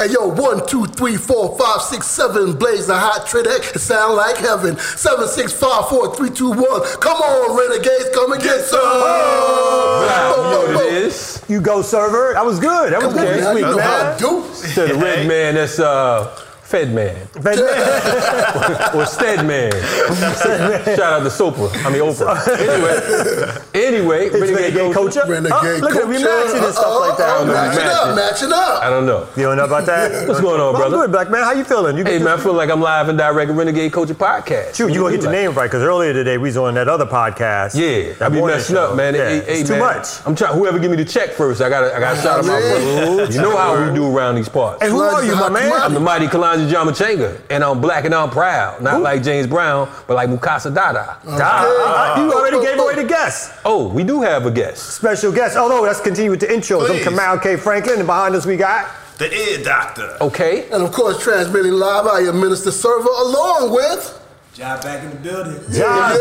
Hey yo, one, two, three, four, five, six, seven, blazing hot Trinidad, it sound like heaven. Seven, six, five, four, three, two, one. Come on, renegades, come and get some. Wow, you know what it is? You go server. That was good. That was good. man, Sweet, you know man. how I do. Instead of red man, that's uh, Fed man Fed man. or Stead man. Shout out to Soper. I mean Oprah. Anyway, anyway, It's renegade culture. Renegade Oh, look at we culture. matching and stuff like that. Matching Matching. up, matching up. I don't know. You don't know about that? What's going on, Well, I'm brother? good, black man. How you feeling? You Hey man, I feel like I'm live and direct at Renegade Culture Podcast. Shoot, you gonna get the Like- name right because earlier today we was on that other podcast. Yeah, I that be messing show. up, man. Yeah, Hey, hey, it's too man, much. I'm trying. Whoever give me the check first, I gotta, I gotta shout out my first. You know how we do around these parts. Hey, who are you, my man? I'm the mighty Kalonji Jama Changa, and I'm black and I'm proud. Not like James Brown, but like Mukasa Dada. Ah, you uh, already gave away the guest. Oh, we do have a guest. Special guest. Although let's continue with the intros. Please. I'm Kamau K. Franklin, and behind us we got. The ear doctor. Okay. And of course, transmitting live, I am Minister Server, along with. Job back in the building. John.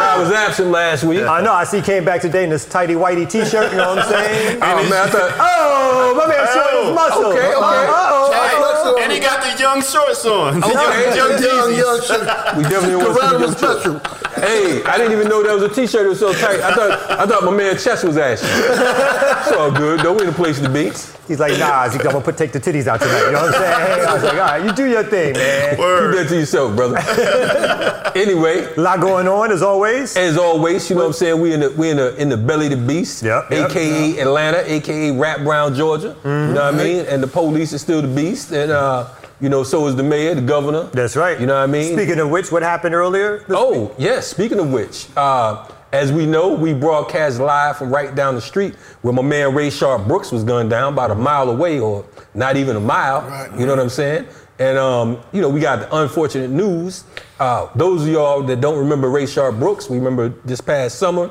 I was absent last week. I know. I see. he Came back today in this tighty whitey T-shirt. You know what I'm saying? Oh man, I thought. Oh, my man showing his oh, muscle. Okay, okay. Uh-oh. Hey, And he got the young shorts on. The Okay. young, young young, Yeezys. young shit. We definitely want to see Geronimo them too. special. Hey, I didn't even know that was a T-shirt. It was so tight. I thought, I thought my man chest was ashy. It's all good. Though we in a place to be. He's like, nah, I'm gonna put take the titties out tonight. You know what I'm saying? I was like, all right, you do your thing, man. Keep that to yourself, brother. anyway, A lot going on as always. as always, you know what I'm saying? We in the we in the in the belly of the beast, Yep, yep. aka Atlanta, aka Rap Brown, Georgia. You mm-hmm. know what I mean? And the police is still the beast, and uh, you know, so is the mayor, the governor. That's right. You know what I mean? Speaking of which, what happened earlier? this week? Oh, yes. Speaking of which, uh, as we know, we broadcast live from right down the street where my man Rayshard Brooks was gunned down about a mile away, or not even a mile. Right, you know what I'm saying? And um, you know, we got the unfortunate news. Uh, those of y'all that don't remember Rayshard Brooks, we remember this past summer,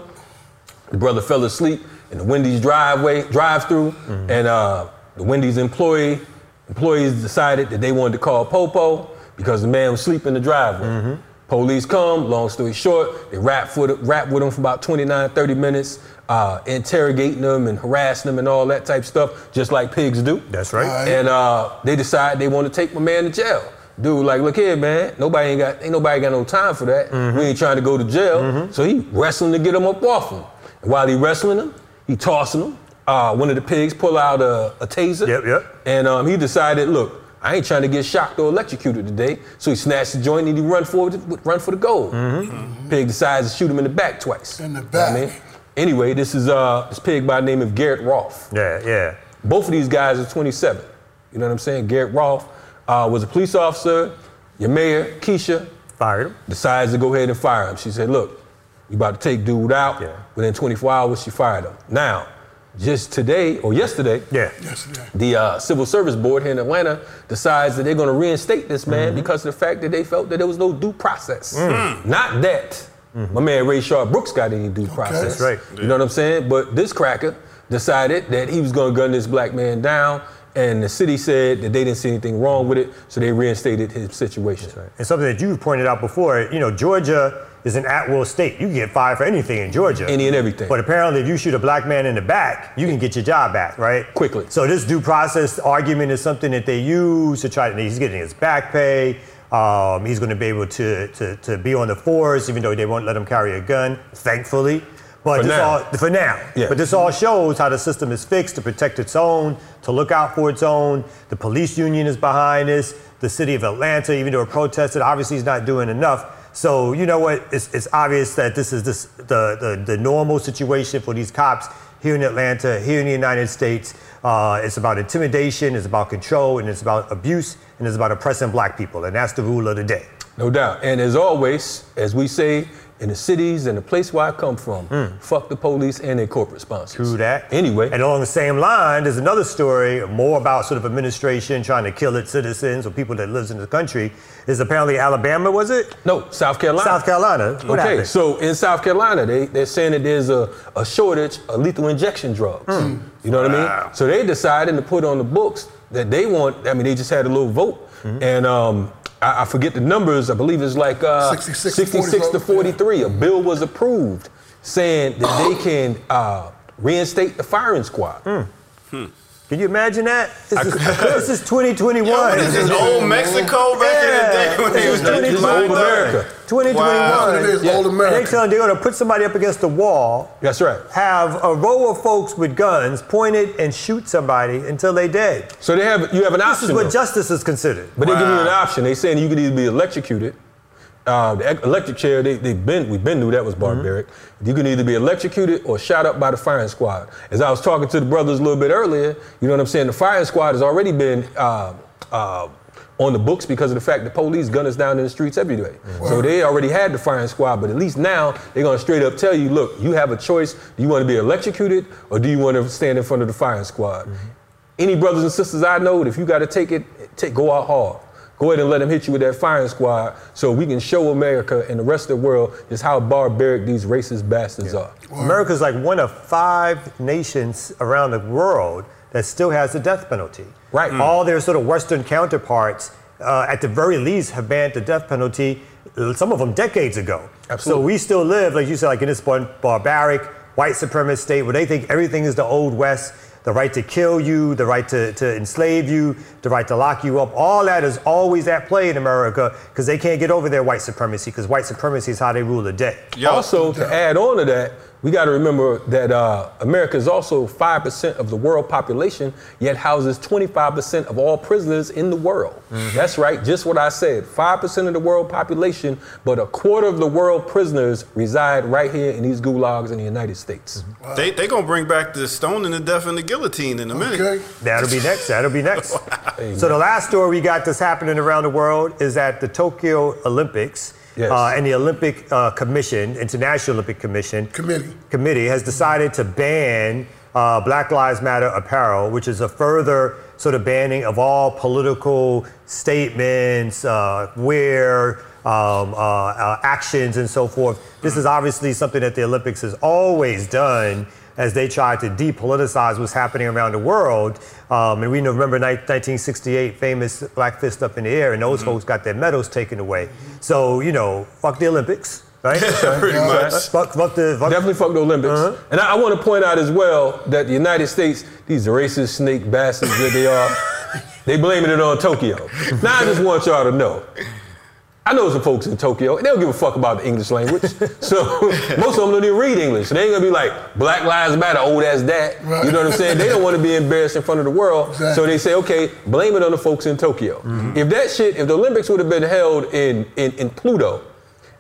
the brother fell asleep in the Wendy's driveway drive-through, and uh, the Wendy's employee employees decided that they wanted to call Popo because the man was sleeping in the driveway. Police come, long story short, they rap, with, rap with him for about 29, 30 minutes, uh, interrogating him and harassing him and all that type of stuff, just like pigs do. That's right. Right. And uh, they decide they want to take my man to jail. Dude, like, look here, man. Nobody ain't got ain't nobody got no time for that. We ain't trying to go to jail. So he wrestling to get him up off him. And while he wrestling him, he tossing him. Uh, one of the pigs pull out a, a taser. Yep, yep. And um, he decided, look, I ain't trying to get shocked or electrocuted today. So he snatched the joint and he run for run for the goal. Pig decides to shoot him in the back twice. In the You know what I mean? Anyway, this is uh, this pig by the name of Garrett Rolfe. Yeah, yeah. Both of these guys are 27. You know what I'm saying? Garrett Rolfe uh, was a police officer. Your mayor, Keisha, Fired him. decides to go ahead and fire him. She said, look, you about to take dude out. Yeah. Within 24 hours, she fired him. Now, just today or yesterday, Yeah. Yesterday. the uh, Civil Service Board here in Atlanta decides that they're going to reinstate this man Mm-hmm. because of the fact that they felt that there was no due process. Mm. Not that my man Rayshard Brooks got any due process. That's right. You know what I'm saying? But this cracker decided that he was going to gun this black man down, and the city said that they didn't see anything wrong with it, so they reinstated his situation. And something that you've pointed out before, you know, Georgia is an at-will state. You can get fired for anything in Georgia. Any and everything. But apparently, if you shoot a black man in the back, you can get your job back, right? Quickly. So this due process argument is something that they use to try to. He's getting his back pay. Um, he's going to be able to, to to be on the force, even though they won't let him carry a gun. Thankfully. But For this now. all for now. Yeah. But this all shows how the system is fixed to protect its own, to look out for its own. The police union is behind this. The city of Atlanta, even though it protested, obviously is not doing enough. So you know what? It's, it's obvious that this is this the, the the normal situation for these cops here in Atlanta, here in the United States. Uh, it's about intimidation, it's about control, and it's about abuse, and it's about oppressing black people, and that's the rule of the day. No doubt. And as always, as we say in the cities and the place where I come from, fuck the police and their corporate sponsors. True that. Anyway, And along the same line, there's another story, more about sort of administration trying to kill its citizens or people that lives in the country. Is apparently Alabama, was it? no, South Carolina. South Carolina. What okay, happened? so in South Carolina, they, they're saying that there's a, a shortage of lethal injection drugs. Hmm. You know what I mean? So they decided to put on the books that they want, I mean, they just had a little vote. Mm-hmm. And um, I, I forget the numbers, I believe it's like uh, 66 to 66 to 40, 43. A bill was approved saying that they can uh, reinstate the firing squad. Can you imagine that? This is, this is 2021. What is this is old Mexico back in the day when they was This is just old? America. 2021. Wow. It is Yeah. old And they America. telling they're going to put somebody up against the wall, That's right. have a row of folks with guns pointed and shoot somebody until they dead. So they have you have an This option. This is what though. justice is considered. But they give you an option. They saying you could either be electrocuted. Uh, the electric chair, they, they've been, we've been knew that was barbaric. You can either be electrocuted or shot up by the firing squad. As I was talking to the brothers a little bit earlier, you know what I'm saying? The firing squad has already been uh, uh, on the books because of the fact the police gun us down in the streets every day. So they already had the firing squad, but at least now they're gonna straight up tell you, look, you have a choice. Do you want to be electrocuted or do you want to stand in front of the firing squad? Any brothers and sisters I know, if you got to take it, take go out hard. Go ahead and let them hit you with that firing squad so we can show America and the rest of the world just how barbaric these racist bastards are. America's like one of five nations around the world that still has the death penalty. Right. All their sort of Western counterparts, uh, at the very least, have banned the death penalty. uh, Some of them decades ago. Absolutely. So we still live, like you said, like in this bar- barbaric white supremacist state where they think everything is the old West. The right to kill you, the right to, to enslave you, the right to lock you up. All that is always at play in America because they can't get over their white supremacy because white supremacy is how they rule the day. Yo, Also, to add on to that, we got to remember that uh, America is also 5% of the world population, yet houses 25% of all prisoners in the world. That's right, just what I said 5% of the world population, but a quarter of the world prisoners reside right here in these gulags in the United States. they they gonna bring back the stone and the death and the guillotine in a minute. Okay. That'll be next. That'll be next. so the last story we got that's happening around the world is at the Tokyo Olympics. Yes. Uh, and the Olympic uh, Commission, International Olympic Commission Committee. committee has decided to ban uh, Black Lives Matter apparel, which is a further sort of banning of all political statements, uh, wear, um, uh, uh, actions, and so forth. This is obviously something that the Olympics has always done as they tried to depoliticize what's happening around the world. Um, and we know- remember ni- 1968, famous Black Fist Up in the Air, and those folks got their medals taken away. So, you know, fuck the Olympics, right? Pretty much. fuck, fuck the. Fuck, Definitely fuck the Olympics. Uh-huh. And I, I want to point out as well that the United States, these racist snake bastards that they are, they blaming it on Tokyo. Now I just want y'all to know. I know some folks in Tokyo, and they don't give a fuck about the English language. So most of them don't even read English. So They ain't gonna be like, Black Lives Matter, old as that. Right. You know what I'm saying? They don't want to be embarrassed in front of the world. Exactly. So they say, okay, blame it on the folks in Tokyo. Mm-hmm. If that shit, if the Olympics would have been held in, in, in Pluto,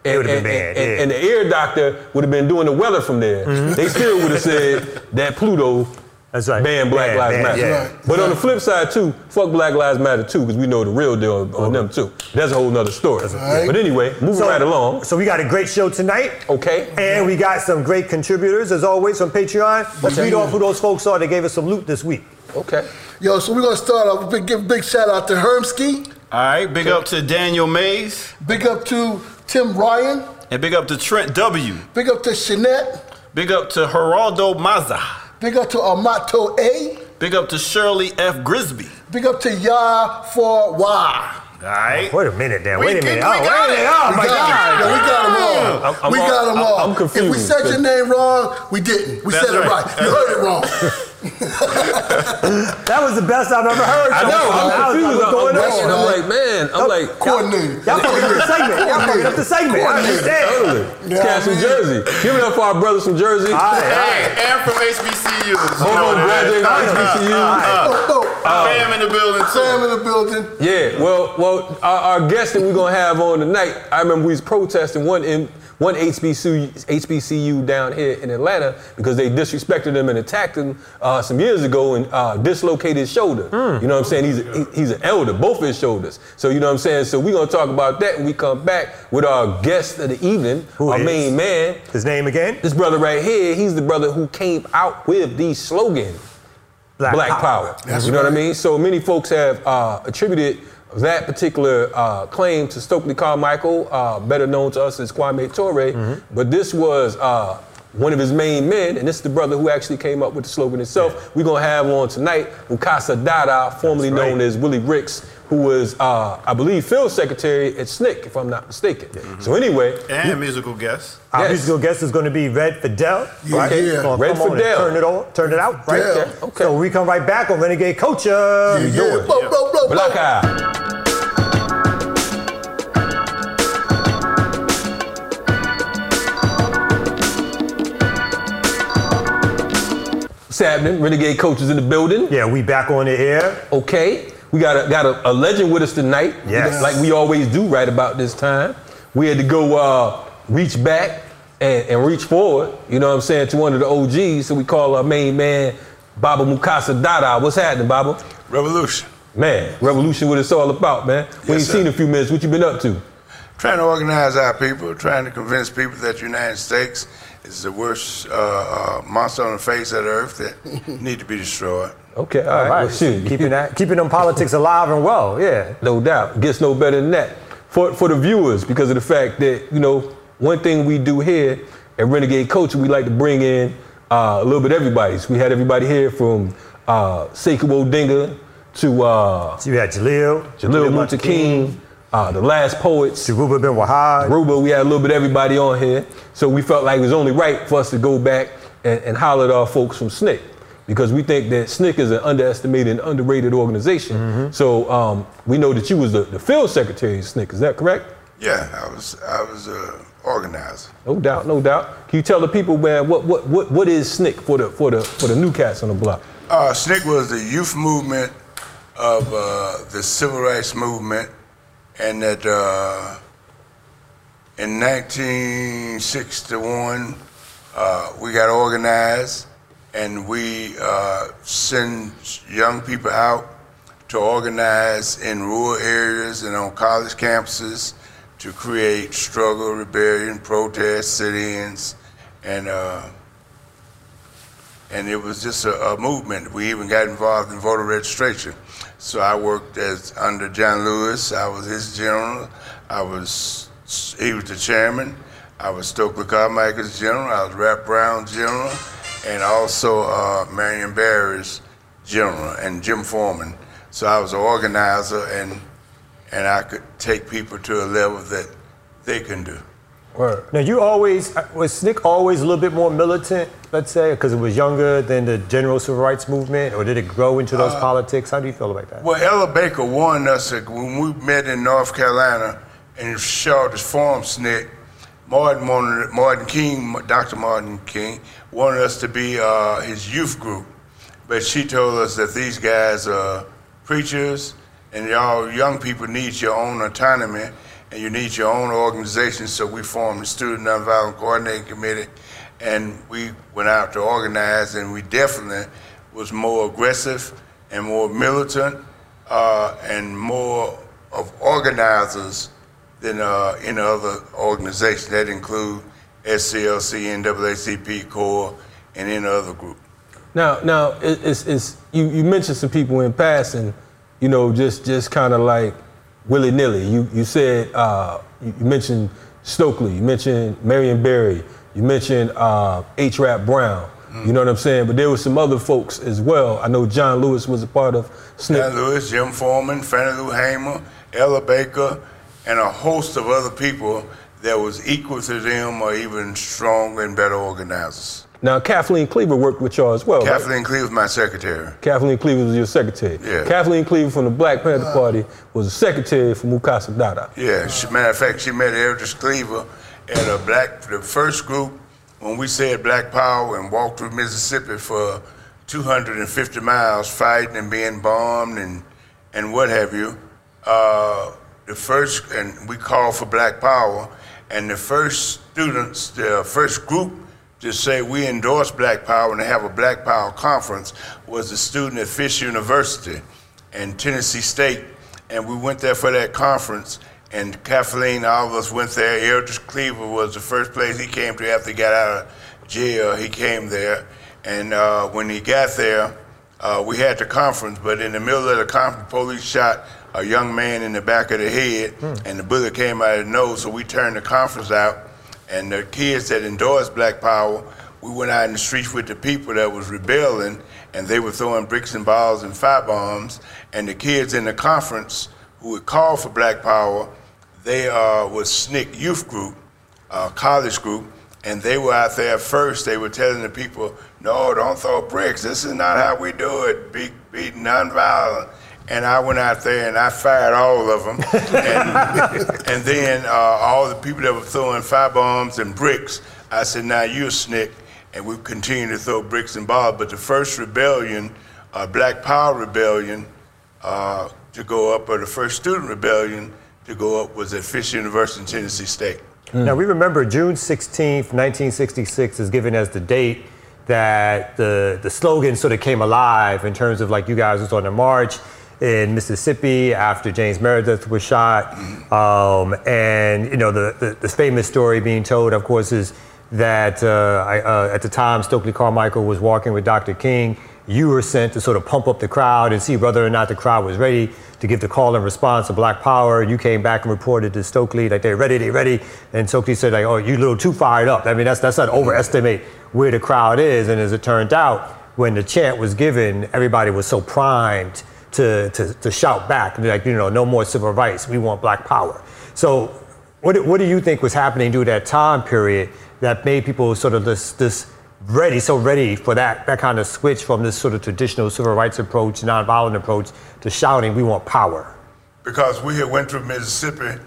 and, and- and- yeah. Mm-hmm. and the air doctor would have been doing the weather from there, they still would have said that Pluto That's right. banned Black Ban, Lives ban, Matter. yeah. Right. But on the flip side too, fuck Black Lives Matter too, because we know the real deal on, on them too. That's a whole nother story. Right. But anyway, moving right along. So we got a great show tonight. Okay. And we got some great contributors, as always, from Patreon. Let's read off who those folks are that gave us some loot this week. Okay. Yo, so we're gonna start off. Big, give a big shout out to Hermski. All right, big up to Daniel Mays Big up to Tim Ryan. and big up to Trent W. Big up to Shanette. Big up to Geraldo Maza. Big up to Amato A. Big up to Shirley F. Grisby. Big up to Ya for Y. All right. Wait a minute, Dan. Wait a minute. we Oh, wait got a minute. it. Oh, We my got God. it. Yeah, we got them all. I'm- I'm we all- got them I'm- all. I'm If we said your name wrong, we didn't. We That's said it right. right. You heard it wrong. That was the best I've ever heard. I know. I was I'm confused. I'm, going I'm. I'm like, man. I'm like, Coordinated. Y'all fucking up the segment. Y'all fucking up the segment. I understand. totally. Yeah, Cats from. Jersey. Give it up for our brothers from Jersey. All right, Hey, and from HBCU. Both of them from HBCU. Oh, oh, Fam in the building Sam too. in the building. Yeah, well, well, our, our guest that we're gonna have on tonight, I remember we was protesting one in one HBCU, HBCU down here in Atlanta because they disrespected him and attacked him uh, some years ago and uh, dislocated his shoulder. You know what I'm saying? He's a, he's an elder, both his shoulders. So you know what I'm saying? So we're gonna talk about that when we come back with our guest of the evening, Who our is? main man. His name again? This brother right here, he's the brother who came out with the slogan. Black Power. you know what I mean? So many folks have uh, attributed that particular uh, claim to Stokely Carmichael, uh, better known to us as Kwame Ture. Mm-hmm. But this was uh, one of his main men, and this is the brother who actually came up with the slogan itself. We're gonna have on tonight Mukasa Dada, formerly right. known as Willie Ricks, who was, uh, I believe, field secretary at SNCC, if I'm not mistaken. So anyway, And musical guest. Our Yes. musical guest is going to be Red Fidel. Yeah, right? yeah. Gonna Red come on Fidel. Turn it on, turn it out, right? Yeah. there. Okay. So we come right back on Renegade Culture. Yeah, doing? bro, bro, bro, bro. Black Eye. What's happening? Renegade coaches in the building. Yeah, we back on the air. Okay. We got a got a, a legend with us tonight. Yes. Like we always do right about this time. We had to go uh, reach back and, and reach forward, you know what I'm saying, to one of the OGs. So we call our main man, Baba Mukasa Dada. What's happening, Baba? Revolution. Man, revolution what it's all about, man. We ain't sir. seen a few minutes. What you been up to? Trying to organize our people, trying to convince people that the United States is the worst uh, uh, monster on the face of the earth that need to be destroyed. Okay, all right. All right. Well, shoot. Keeping that, keeping them politics alive and well. Yeah. No doubt. Gets no better than that. For for the viewers, because of the fact that, you know, one thing we do here at Renegade Culture, we like to bring in uh, a little bit of everybody. So we had everybody here from uh Sekou Odinga to uh So you had Jalil, Jalil Muntakim, uh, the last poets, Dhoruba bin Wahad. Ruba, we had a little bit of everybody on here. So we felt like it was only right for us to go back and, and holler at our folks from SNCC. Because we think that SNCC is an underestimated and underrated organization. So um, we know that you was the, the field secretary of SNCC, is that correct? Yeah, I was I was uh, organizer. No doubt, no doubt. Can you tell the people, man, what what what, what is SNCC for the for the for the new cats on the block? Uh, SNCC was the youth movement of uh, the civil rights movement, and that uh, in 1961 uh, we got organized, and we uh, send young people out to organize in rural areas and on college campuses to create struggle, rebellion, protest, sit-ins, and. Uh, and it was just a, a movement. We even got involved in voter registration. So I worked as under John Lewis. I was his general. I was he was the chairman. I was Stokely Carmichael's general. I was Rap Brown's general, and also uh, Marion Barry's general and Jim Forman. So I was an organizer, and and I could take people to a level that they can do. Word. Now you always uh, was SNCC always a little bit more militant, let's say, because it was younger than the general civil rights movement, or did it grow into those politics? How do you feel about that? Well, Ella Baker warned us that when we met in North Carolina and showed us form SNCC, Martin Martin King, Dr. Martin King, wanted us to be uh, his youth group, but she told us that these guys are preachers and y'all young people need your own autonomy and you need your own organization. So we formed the Student Nonviolent Coordinating Committee, and we went out to organize, and we definitely was more aggressive and more militant uh, and more of organizers than uh, any other organization. That include SCLC, NAACP, CORE, and any other group. Now, now it's, it's you, you mentioned some people in passing, you know, just just kind of like willy nilly. You you said uh, you mentioned Stokely, you mentioned Marion Barry, you mentioned uh, H. Rap Brown. You know what I'm saying? But there were some other folks as well. I know John Lewis was a part of SNCC. Lewis, Jim Forman, Fannie Lou Hamer, Ella Baker, and a host of other people that was equal to them or even stronger and better organizers. Now, Kathleen Cleaver worked with y'all as well. right? Kathleen Cleave was my secretary. Kathleen Cleaver was your secretary. Yeah. Kathleen Cleaver from the Black Panther Party was a secretary for Mukasa Dada. Yeah, she, matter of fact, she met Eldridge Cleaver at a black, the first group when we said Black Power and walked through Mississippi for 250 miles fighting and being bombed and, and what have you. Uh, the first, and we called for Black Power, and the first students, the first group to say we endorse Black Power and have a Black Power conference was a student at Fisk University and Tennessee State. And we went there for that conference. And Kathleen, all of us went there. Eldridge Cleaver was the first place he came to after he got out of jail. He came there. And uh, when he got there, uh, we had the conference, but in the middle of the conference, police shot a young man in the back of the head, and the bullet came out of the nose. So we turned the conference out, and the kids that endorsed Black Power, we went out in the streets with the people that was rebelling, and they were throwing bricks and balls and fire bombs. And the kids in the conference who had called for Black Power. They uh, was SNCC Youth Group, uh, college group, and they were out there first. They were telling the people, "No, don't throw bricks. This is not how we do it. Be, be nonviolent." And I went out there and I fired all of them. and, and then uh, all the people that were throwing fire bombs and bricks, I said, "Now you're a SNCC." And we continued to throw bricks and bombs. But the first rebellion, uh, Black Power rebellion, uh, to go up, or the first student rebellion to go up, was at Fisk University in Tennessee State. Now we remember June 16th, 1966 is given as the date that the, the slogan sort of came alive in terms of like you guys was on the march in Mississippi after James Meredith was shot. Um, and, you know, the, the, the famous story being told, of course, is that uh, I, uh, at the time Stokely Carmichael was walking with Dr. King. You were sent to sort of pump up the crowd and see whether or not the crowd was ready to give the call and response to Black Power. You came back and reported to Stokely like they're ready, they're ready. And Stokely said like, "Oh, you're a little too fired up." I mean, that's that's not overestimate where the crowd is. And as it turned out, when the chant was given, everybody was so primed to to, to shout back, like you know, no more civil rights. We want Black Power. So, what what do you think was happening during that time period that made people sort of this this ready, so ready for that that kind of switch from this sort of traditional civil rights approach, nonviolent approach, to shouting, "We want power." Because we had went through Mississippi,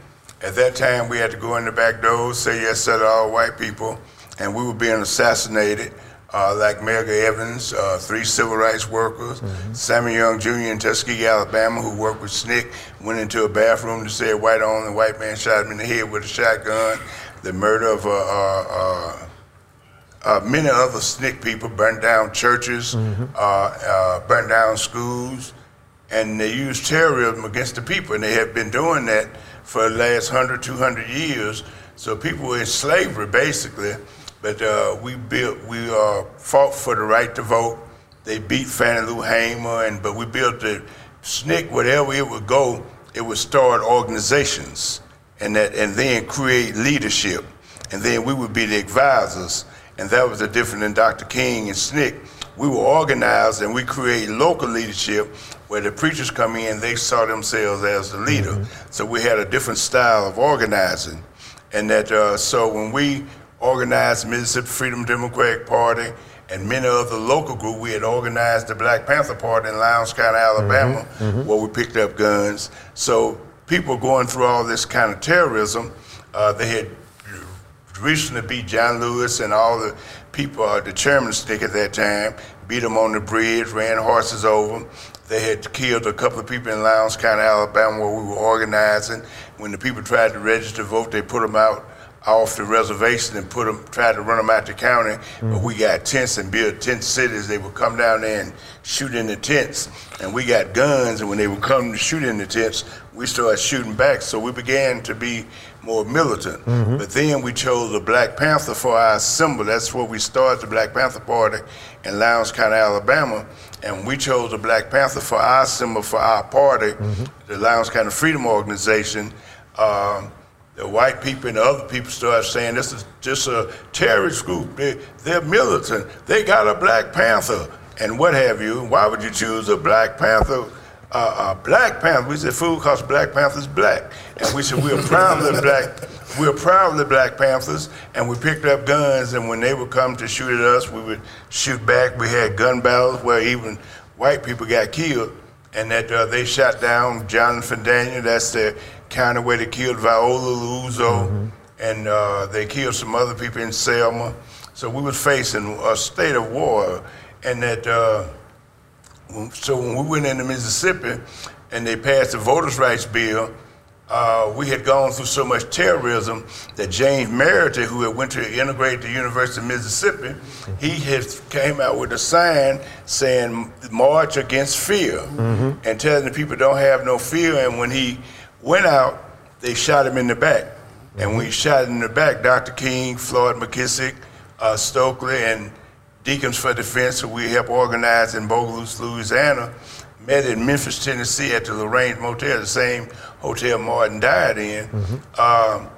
at that time we had to go in the back doors, say yes to all white people, and we were being assassinated. Uh, like Medgar Evers, uh, three civil rights workers, Sammy Young Jr. in Tuskegee, Alabama, who worked with SNCC, went into a bathroom to say a white on, the white man shot him in the head with a shotgun. The murder of uh, uh, uh, uh, many other SNCC people burned down churches, uh, uh, burned down schools, and they used terrorism against the people. And they have been doing that for the last 100, 200 years. So people were in slavery, basically. But uh, we built, we uh, fought for the right to vote. They beat Fannie Lou Hamer, and but we built the SNCC. Wherever it would go, it would start organizations, and that, and then create leadership, and then we would be the advisors and that was the difference in Dr. King and SNCC. We were organized and we created local leadership where the preachers come in, they saw themselves as the leader. So we had a different style of organizing. And that, uh, so when we organized Mississippi Freedom Democratic Party and many other local groups, we had organized the Black Panther Party in Lowndes County, Alabama, where we picked up guns. So people going through all this kind of terrorism, uh, they had recently beat John Lewis and all the people, uh, the chairman stick at that time, beat them on the bridge, ran horses over 'em. They had killed a couple of people in Lowndes County, Alabama, where we were organizing. When the people tried to register to vote, they put them out off the reservation and put them, tried to run them out the county. But we got tents and built tent cities. They would come down there and shoot in the tents. And we got guns, and when they would come to shoot in the tents, we started shooting back. So we began to be more militant. But then we chose the Black Panther for our symbol. That's where we started the Black Panther Party in Lowndes County, Alabama. And we chose the Black Panther for our symbol for our party, the Lowndes County Freedom Organization. Um, the white people and the other people started saying this is just a terrorist group. They, they're militant. They got a Black Panther and what have you. Why would you choose a Black Panther? Uh, a Black Panther. We said food because Black Panther's black, and we said we're proud of the black. We're proud of the Black Panthers, and we picked up guns. And when they would come to shoot at us, we would shoot back. We had gun battles where even white people got killed, and that uh, they shot down Jonathan Daniel. That's the county where they killed Viola Liuzzo, and uh, they killed some other people in Selma. So we was facing a state of war, and that. Uh, so when we went into Mississippi and they passed the voters' rights bill, uh, we had gone through so much terrorism that James Meredith, who had went to integrate the University of Mississippi, he had came out with a sign saying "March against fear" and telling the people don't have no fear. And when he went out, they shot him in the back. And when he shot him in the back, Dr. King, Floyd McKissick, uh, Stokely, and Deacons for Defense, who we helped organize in Bogalusa, Louisiana, met in Memphis, Tennessee at the Lorraine Motel, the same hotel Martin died in, um,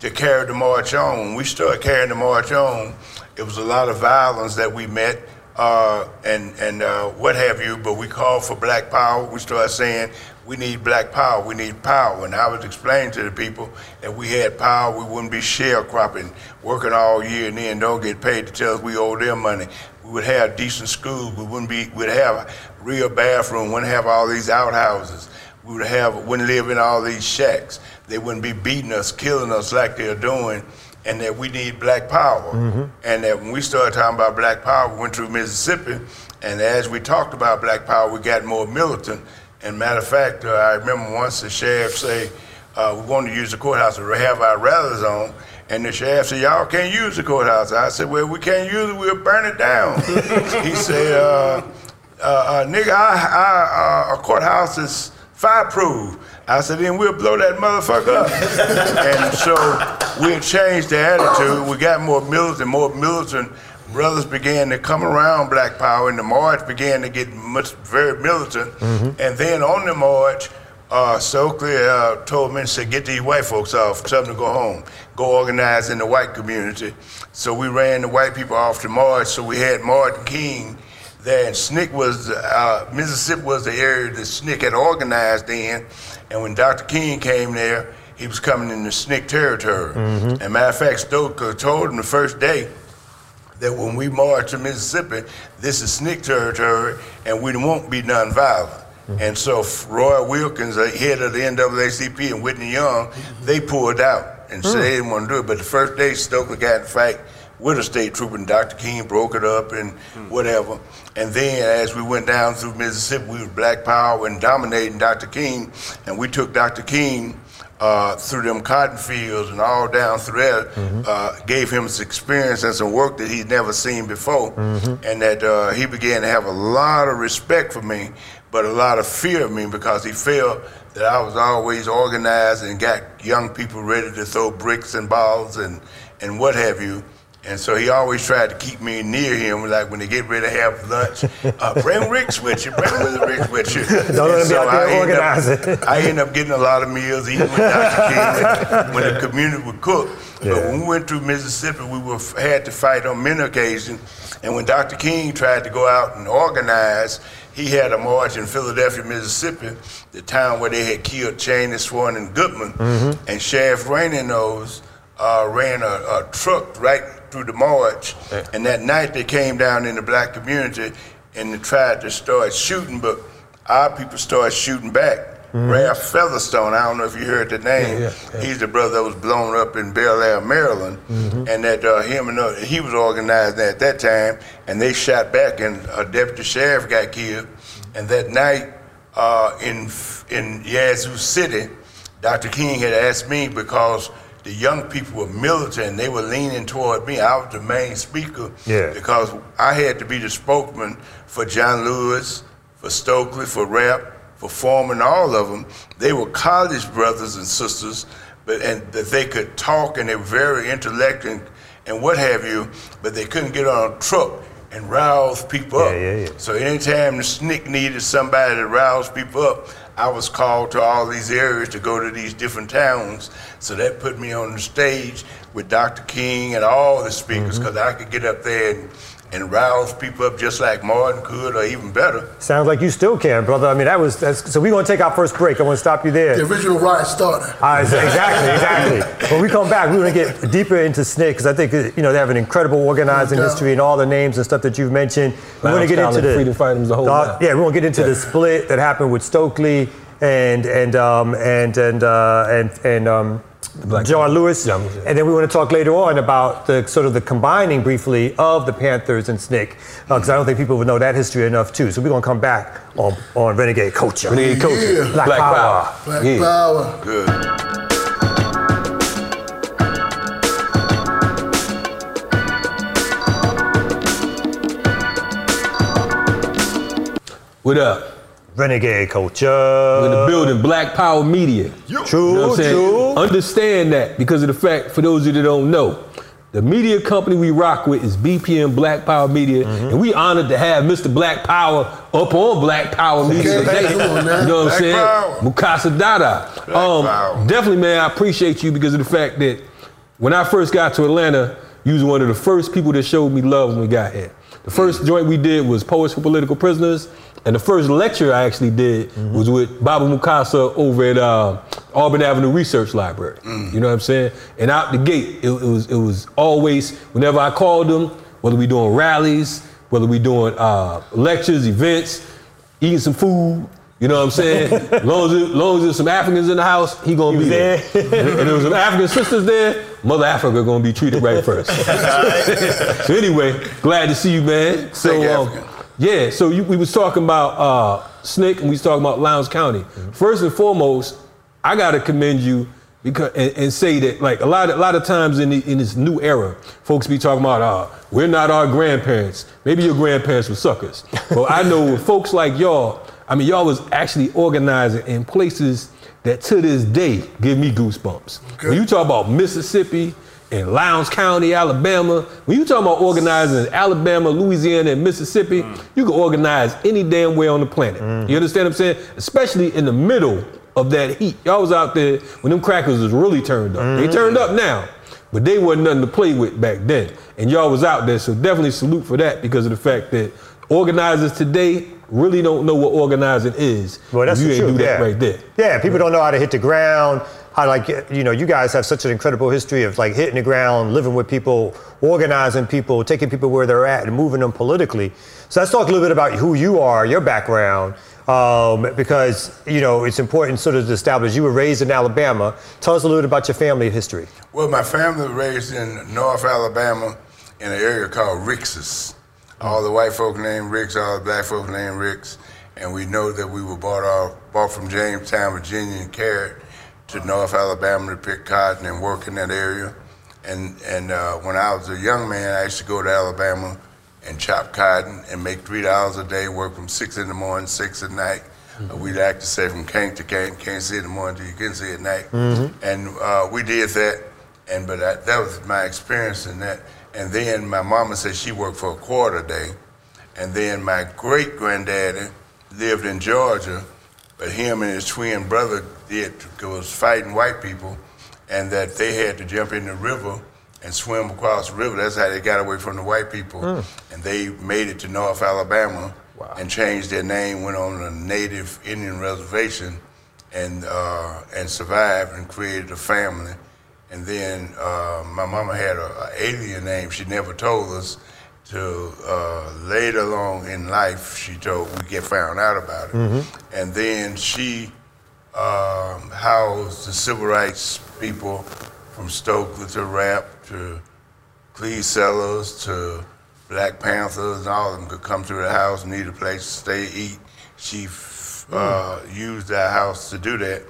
to carry the march on. When we started carrying the march on, it was a lot of violence that we met. uh, and and uh, what have you. But we called for black power. We started saying we need black power. We need power. And I was explaining to the people that we had power. We wouldn't be sharecropping, working all year and then don't get paid to tell us we owe them money. We would have decent schools. We wouldn't be. We'd have a real bathroom. Wouldn't have all these outhouses. We would have. Wouldn't live in all these shacks. They wouldn't be beating us, killing us like they're doing and that we need black power. Mm-hmm. And that when we started talking about black power, we went through Mississippi, and as we talked about black power, we got more militant. And matter of fact, uh, I remember once the sheriff say, uh, we wanted to use the courthouse to have our rallies on, and the sheriff said, y'all can't use the courthouse. I said, well, we can't use it, we'll burn it down. he said, uh, uh, uh, nigga, our, our, our courthouse is fireproof. I said, then we'll blow that motherfucker up. and so we changed the attitude. We got more militant, more militant. Brothers began to come around Black Power, and the march began to get much very militant. And then on the march, uh, Stokely uh, told me and said, "Get these white folks off. Tell them to go home. Go organize in the white community." So we ran the white people off the march. So we had Martin King there, and SNCC was uh, Mississippi was the area that SNCC had organized in. And when Dr. King came there, he was coming into SNCC territory. And matter of fact, Stokely told him the first day that when we march to Mississippi, this is SNCC territory, and we won't be nonviolent. Mm-hmm. And so Roy Wilkins, the head of the NAACP, and Whitney Young, they pulled out and said mm. they didn't want to do it. But the first day, Stokely got in fight with a state trooper, and Dr. King broke it up and mm. whatever. And then as we went down through Mississippi, we was Black Power and dominating Dr. King, and we took Dr. King uh, through them cotton fields and all down through there, uh, gave him some experience and some work that he'd never seen before, and that uh, he began to have a lot of respect for me, but a lot of fear of me because he felt that I was always organized and got young people ready to throw bricks and balls and, and what have you. And so he always tried to keep me near him, like when they get ready to have lunch, uh, bring Ricks with you, bring Ricks with you. Don't let him be out there I end up- I ended up getting a lot of meals, eating with Dr. King when the community would cook. But when we went through Mississippi, we were had to fight on many occasions. And when Dr. King tried to go out and organize, he had a march in Philadelphia, Mississippi, the town where they had killed Cheney, Swan, and Goodman. And Sheriff Rainey knows uh, ran a, a truck right through the march. And that night they came down in the black community and they tried to start shooting, but our people started shooting back. Ralph Featherstone, I don't know if you heard the name. Yeah, yeah, yeah. He's the brother that was blown up in Bel Air, Maryland, and that uh, him and uh, he was organized at that time, and they shot back, and a deputy sheriff got killed. And that night uh, in in Yazoo City, Dr. King had asked me because the young people were militant and they were leaning toward me. I was the main speaker Yeah. because I had to be the spokesman for John Lewis, for Stokely, for Rap, for Forman, all of them. They were college brothers and sisters, but and that they could talk and they were very intellectual and, and what have you, but they couldn't get on a truck and rouse people up. Yeah, yeah, yeah. So anytime the SNCC needed somebody to rouse people up, I was called to all these areas to go to these different towns. So that put me on the stage with Dr. King and all the speakers Mm-hmm. because I could get up there and, and rouse people up just like Martin could or even better. Sounds like you still can, brother. I mean, that was that's, so. We're gonna take our first break. I want to stop you there. The original riot started. All right, so exactly, exactly. When we come back, we're going to get deeper into SNCC because I think uh, you know they have an incredible organizing No doubt. history and all the names and stuff that you've mentioned. We're gonna get into the Freedom Fighters, the whole Uh, yeah, we're going to get into the split that happened with Stokely and and um, and and uh, and and. Um, Black John Lewis, John Lewis, yeah. and then we want to talk later on about the sort of the combining briefly of the Panthers and SNCC, because uh, I don't think people would know that history enough too. So we're gonna come back on on Renegade Culture. Renegade Culture. Yeah. Black Black, Power. Power. Black yeah. power. Good. What up? Renegade Culture. In the building, Black Power Media. True, You know what I'm true. Understand that because of the fact, for those of you that don't know, the media company we rock with is BPM Black Power Media, Mm-hmm. and we honored to have Mr. Black Power up on Black Power Media today. You know what I'm saying? Mukasa Dada. Um, definitely, man, I appreciate you because of the fact that when I first got to Atlanta, you was one of the first people that showed me love when we got here. The first joint we did was Poets for Political Prisoners, and the first lecture I actually did was with Baba Mukasa over at uh, Auburn Avenue Research Library. You know what I'm saying? And out the gate, it, it was it was always whenever I called them, whether we doing rallies, whether we doing uh, lectures, events, eating some food. You know what I'm saying? As long as, it, long as there's some Africans in the house, he gonna He be was there. there. and, and there was some African sisters there. Mother Africa gonna be treated right first. so anyway, glad to see you, man. So um, yeah, so you, we was talking about uh, SNCC and we was talking about Lowndes County. First and foremost, I gotta commend you because and, and say that like a lot of, a lot of times in the, in this new era, folks be talking about uh, we're not our grandparents. Maybe your grandparents were suckers, but I know with folks like y'all. I mean, y'all was actually organizing in places that to this day give me goosebumps. When you talk about Mississippi and Lowndes County, Alabama, when you talk about organizing in Alabama, Louisiana, and Mississippi, mm. you can organize any damn way on the planet. Mm-hmm. You understand what I'm saying? Especially in the middle of that heat. Y'all was out there when them crackers was really turned up. They turned mm-hmm. up now, but they wasn't nothing to play with back then. And y'all was out there, so definitely salute for that because of the fact that organizers today really don't know what organizing is. Well, that's if you the ain't truth. do that yeah. right there. Yeah, people don't know how to hit the ground. How like you know, you guys have such an incredible history of like hitting the ground, living with people, organizing people, taking people where they're at, and moving them politically. So let's talk a little bit about who you are, your background, um, because you know it's important sort of to establish. You were raised in Alabama. Tell us a little bit about your family history. Well, my family was raised in North Alabama in an area called Rixes. All the white folk named Ricks, all the black folk named Ricks. And we know that we were bought off, bought from Jamestown, Virginia, and carried to North Alabama to pick cotton and work in that area. And, and uh, when I was a young man, I used to go to Alabama and chop cotton and make three dollars a day, work from six in the morning, six at night. Uh, we like to say from can't to can't, can't see in the morning till you can see at night. And uh, we did that, and but I, that was my experience in that. And then my mama said she worked for a quarter day, and then my great granddaddy lived in Georgia, but him and his twin brother did was fighting white people, and that they had to jump in the river and swim across the river. That's how they got away from the white people, and they made it to North Alabama and changed their name, went on a native Indian reservation, and uh, and survived and created a family. And then uh, my mama had a, a alien name. She never told us. Till uh, later along in life, she told we get found out about it. And then she um, housed the civil rights people from Stokely to Rap to Cleve Sellers to Black Panthers, and all of them could come to the house, and need a place to stay, eat. She f- uh, used that house to do that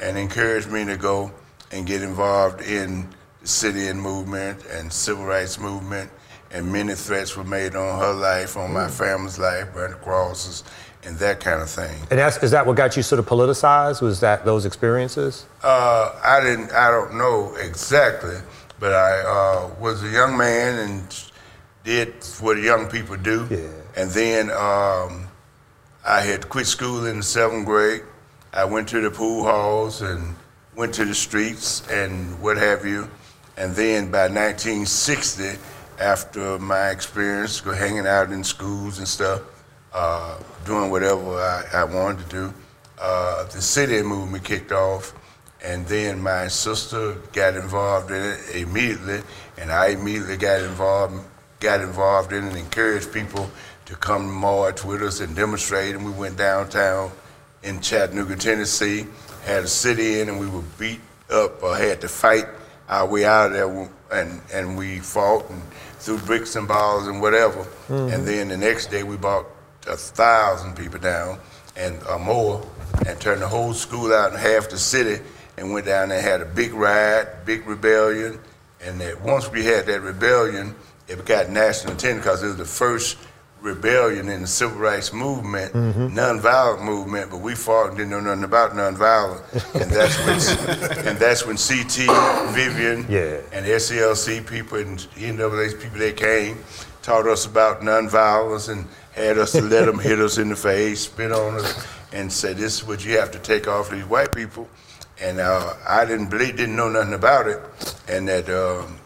and encouraged me to go and get involved in the sit-in movement and civil rights movement. And many threats were made on her life, on my family's life, burnt crosses, and that kind of thing. And that's, is that what got you sort of politicized? Was that those experiences? Uh, I didn't. I don't know exactly, but I uh, was a young man and did what young people do. Yeah. And then um, I had to quit school in the seventh grade. I went to the pool halls and went to the streets and what have you. And then by 1960, after my experience hanging out in schools and stuff, uh, doing whatever I, I wanted to do, uh, the city movement kicked off. And then my sister got involved in it immediately, and I immediately got involved, got involved in it and encouraged people to come march with us and demonstrate. And we went downtown in Chattanooga, Tennessee, had a sit-in, and we were beat up or had to fight our way out of there, and and we fought and threw bricks and balls and whatever. Mm-hmm. And then the next day we brought a thousand people down and or more, and turned the whole school out in half the city, and went down there and had a big riot, big rebellion, and that once we had that rebellion, it got national attention because it was the first rebellion in the civil rights movement, nonviolent movement, but we fought and didn't know nothing about nonviolent. And that's when and that's when CT, Vivian, Yeah. and SCLC people and NAACP people they came, taught us about nonviolence and had us to let them hit us in the face, spit on us, and say this is what you have to take off these white people. And uh, I didn't believe, didn't know nothing about it, and that um,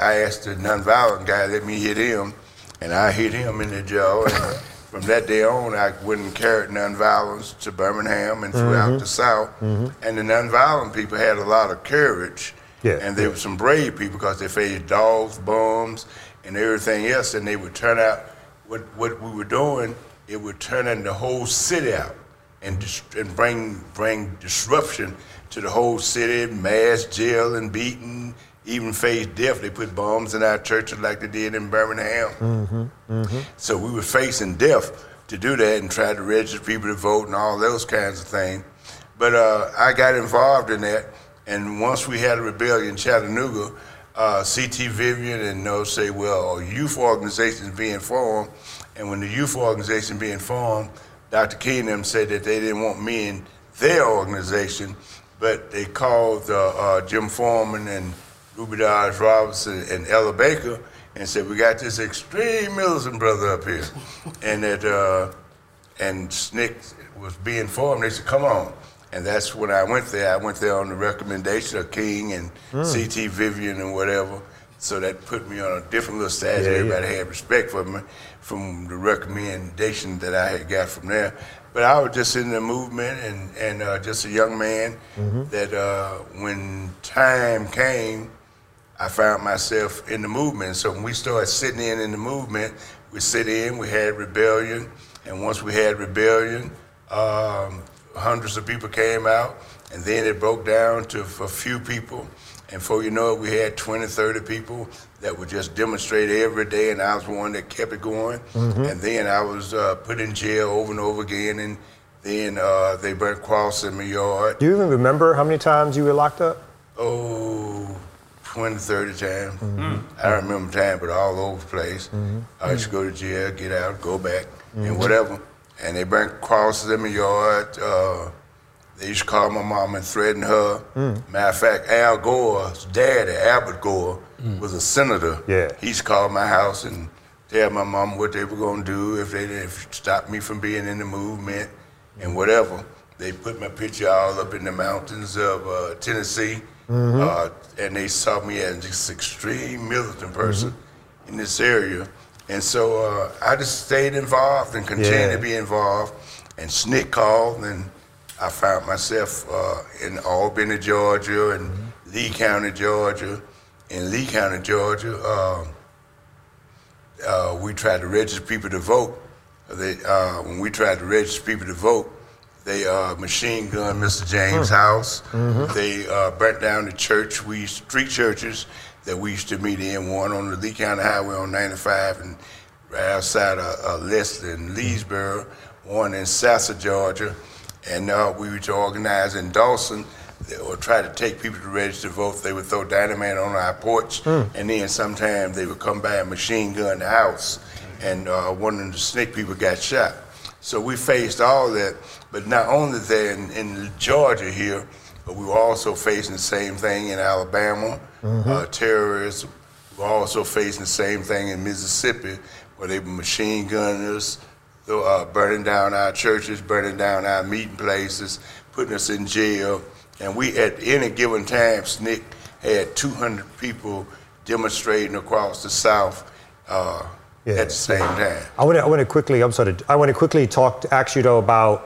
I asked the nonviolent guy, let me hit him, and I hit him in the jaw. And from that day on, I and carried nonviolence to Birmingham and throughout mm-hmm. the South. Mm-hmm. And the nonviolent people had a lot of courage. Yeah, And they were some brave people because they faced dogs, bombs, and everything else. And they would turn out what, what we were doing, it would turn in the whole city out and, dis- and bring, bring disruption to the whole city, mass jail and beating, even face death. They put bombs in our churches like they did in Birmingham. So we were facing death to do that and try to register people to vote and all those kinds of things. But uh, I got involved in that, and once we had a rebellion in Chattanooga, uh, CT Vivian and those say, well, a youth organization is being formed, and when the youth organization being formed, Dr. Them said that they didn't want me in their organization, but they called uh, uh, Jim Forman and Ruby Doris Robinson and Ella Baker and said, we got this extreme militant brother up here. and that, uh, and SNCC was being formed. They said, come on. And that's when I went there. I went there on the recommendation of King and CT Vivian and whatever. So that put me on a different little status. Yeah, yeah. Everybody had respect for me from the recommendation that I had got from there. But I was just in the movement and, and uh, just a young man that uh, when time came, I found myself in the movement. So when we started sitting in in the movement, we sit in, we had rebellion, and once we had rebellion, um, hundreds of people came out, and then it broke down to a few people. And before you know it, we had 20, 30 people that would just demonstrate every day, and I was one that kept it going. And then I was uh, put in jail over and over again, and then uh, they burnt cross in my yard. Do you even remember how many times you were locked up? oh, 20, 30 times. Mm-hmm. Mm-hmm. I don't remember time, but all over the place. Mm-hmm. I used to go to jail, get out, go back, and whatever. And they burnt crosses in my yard. Uh, they used to call my mom and threaten her. Mm. Matter of fact, Al Gore's daddy, Albert Gore, mm. was a senator. Yeah. He used to call my house and tell my mom what they were going to do if they didn't stop me from being in the movement and whatever. They put my picture all up in the mountains of uh, Tennessee, uh, and they saw me as this extreme militant person in this area. And so uh, I just stayed involved and continued Yeah. to be involved. And SNCC called, and I found myself uh, in Albany, Georgia, and Lee County, Georgia. In Lee County, Georgia, um, uh, we tried to register people to vote. They, uh, when we tried to register people to vote, they uh, machine gunned Mr. James' house. They uh, burnt down the church. We street churches that we used to meet in. One on the Lee County Highway on 95, and right outside of uh, Leslie and Leesburg. One in Sasser, Georgia, and uh, we were to organize in Dawson. They would try to take people to register to vote. They would throw dynamite on our porch, and then sometimes they would come by and machine gun the house. And uh, one of the SNCC people got shot. So we faced all that, but not only that in, in Georgia here, but we were also facing the same thing in Alabama. Uh, terrorists we were also facing the same thing in Mississippi, where they were machine gunners, so, uh, burning down our churches, burning down our meeting places, putting us in jail. And we, at any given time, SNCC had 200 people demonstrating across the South uh, Yeah. at the same time. I want to. I want to quickly. I'm sorry. I want to quickly talk. To, ask you though about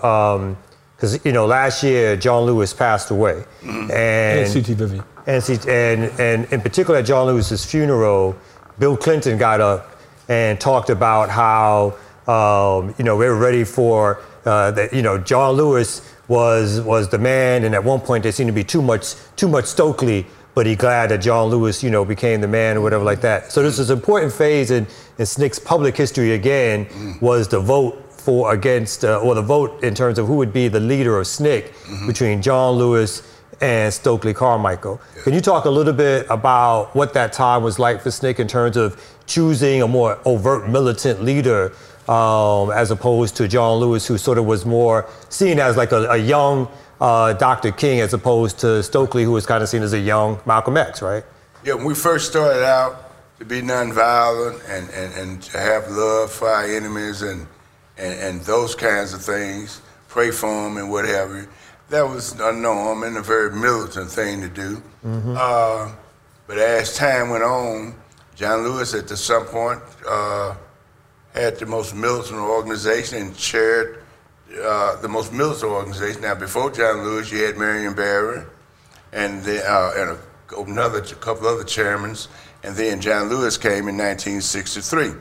because you know last year John Lewis passed away, And and CT Vivian. and, see, and and in particular at John Lewis's funeral, Bill Clinton got up and talked about how um, you know we were ready for uh, that. You know John Lewis was was the man, and at one point there seemed to be too much too much Stokely. But he glad that John Lewis, you know, became the man or whatever like that. So this is an important phase in, in SNCC's public history again was the vote for against uh, or the vote in terms of who would be the leader of SNCC between John Lewis and Stokely Carmichael. Can you talk a little bit about what that time was like for SNCC in terms of choosing a more overt militant leader um, as opposed to John Lewis, who sort of was more seen as like a, a young uh, Dr. King as opposed to Stokely, who was kind of seen as a young Malcolm X, right? Yeah, when we first started out to be nonviolent and, and, and to have love for our enemies and, and, and those kinds of things, pray for them and what have you, that was a norm and a very militant thing to do. Uh, but as time went on, John Lewis at some point uh, had the most militant organization and chaired uh, the most militant organization. Now, before John Lewis, you had Marion Barry and, the, uh, and a, another a couple other chairmen, and then John Lewis came in 1963.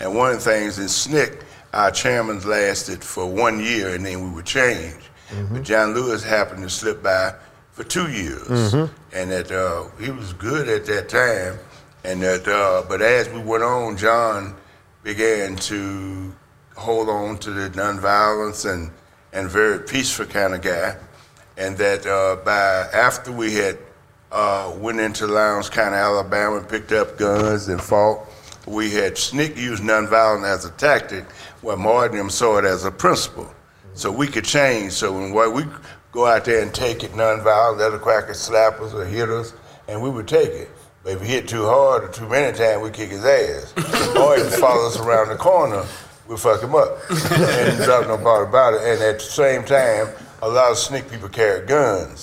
And one of the things in SNCC, our chairmen lasted for one year, and then we were changed. But John Lewis happened to slip by for two years, and that uh, he was good at that time. And that, uh, but as we went on, John began to hold on to the nonviolence and and very peaceful kind of guy. And that uh, by after we had uh, went into Lowndes County, Alabama, and picked up guns and fought, we had SNCC used nonviolence as a tactic, where Martin saw it as a principle. So we could change. So when we go out there and take it nonviolent, let a cracker slap us or hit us, and we would take it. But if he hit too hard or too many times, we kick his ass. or if he follows us around the corner, we fuck him up. and there's no part about it. And at the same time, a lot of SNCC people carry guns.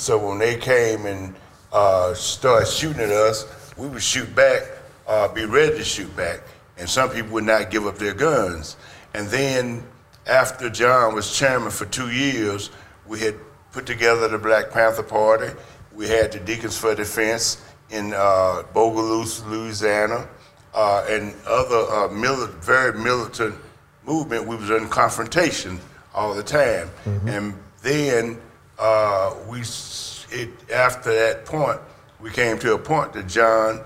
So when they came and uh, started shooting at us, we would shoot back, uh, be ready to shoot back. And some people would not give up their guns. And then after John was chairman for two years, we had put together the Black Panther Party. We had the Deacons for Defense in uh, Bogalusa, Louisiana, uh, and other uh, mili- very militant movement. We was in confrontation all the time, and then uh, we it, after that point, we came to a point that John,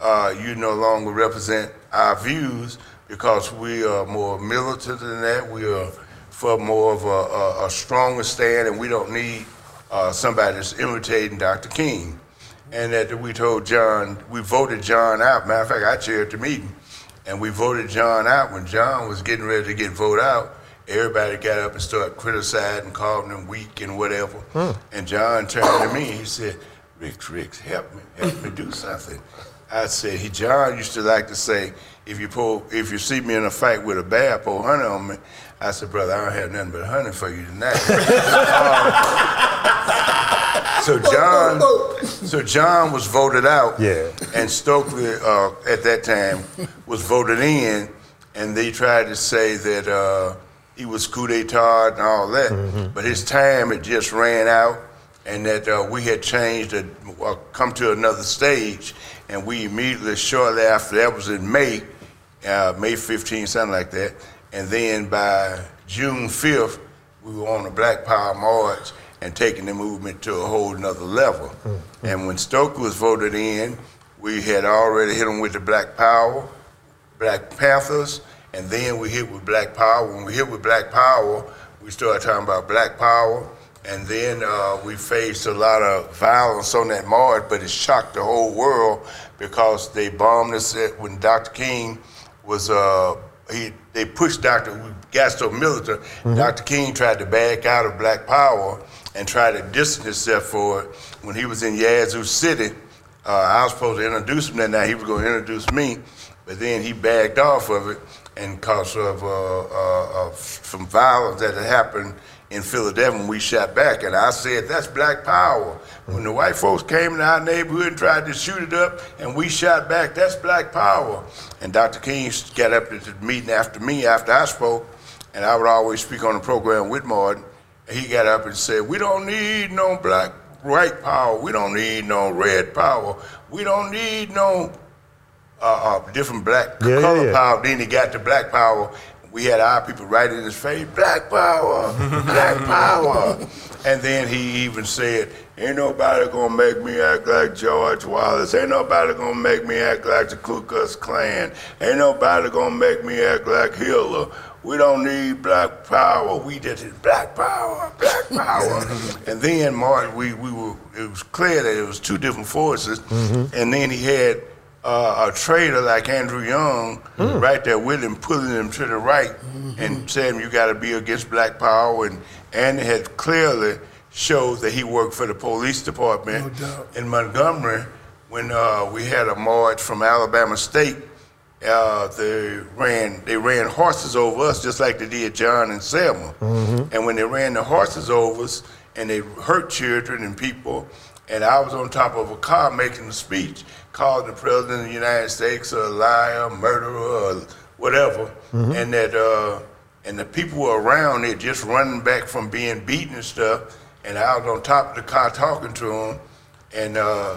uh, you no longer represent our views because we are more militant than that. We are for more of a, a, a stronger stand, and we don't need uh, somebody that's imitating Dr. King. And that we told John, we voted John out. Matter of fact, I chaired the meeting, and we voted John out. When John was getting ready to get voted out, everybody got up and started criticizing, calling him weak and whatever. And John turned to me, he said, Rick, Rick, help me, help me do something. I said, he John used to like to say, if you pull, if you see me in a fight with a bear, pull honey on me. I said, brother, I don't have nothing but honey for you tonight. Um, so John, so John was voted out. Yeah. And Stokely, uh, at that time, was voted in, and they tried to say that uh, he was coup d'état and all that. But his time had just ran out, and that uh, we had changed, uh, uh, come to another stage, and we immediately, shortly after that was in May, uh, May 15, something like that, and then by June 5th, we were on the Black Power March and taking the movement to a whole nother level. And when Stokely was voted in, we had already hit them with the Black Power, Black Panthers, and then we hit with Black Power. When we hit with Black Power, we started talking about Black Power, and then uh, we faced a lot of violence on that march, but it shocked the whole world because they bombed us at, when Dr. King was uh, he they pushed Dr. We got so militant. Dr. King tried to back out of Black Power and tried to distance himself for it. When he was in Yazoo City, uh, I was supposed to introduce him that night. He was going to introduce me, but then he backed off of it, and because of, uh, uh, of some violence that had happened in Philadelphia when we shot back, and I said that's Black Power. When the white folks came in our neighborhood and tried to shoot it up, and we shot back, that's Black Power. And Dr. King got up to the meeting after me, after I spoke, and I would always speak on the program with Martin. He got up and said, "We don't need no black white power. We don't need no red power. We don't need no uh, uh, different black Yeah, color yeah. power." Then he got to black power. We had our people right in his face, black power, black power. And then he even said, ain't nobody gonna make me act like George Wallace. Ain't nobody gonna make me act like the Ku Klux Klan. Ain't nobody gonna make me act like Hitler. We don't need black power. We just need black power, black power. and then Martin, we, we were, it was clear that it was two different forces. And then he had uh, a traitor like Andrew Young right there with him, pulling him to the right and saying you got to be against black power. And Andy had clearly showed that he worked for the police department in Montgomery when uh, we had a march from Alabama State. Uh, they ran they ran horses over us just like they did John and Selma. And when they ran the horses over us and they hurt children and people, and I was on top of a car making a speech, calling the president of the United States a liar, murderer, or whatever, and that uh, and the people were around it just running back from being beaten and stuff, and I was on top of the car talking to them, and uh,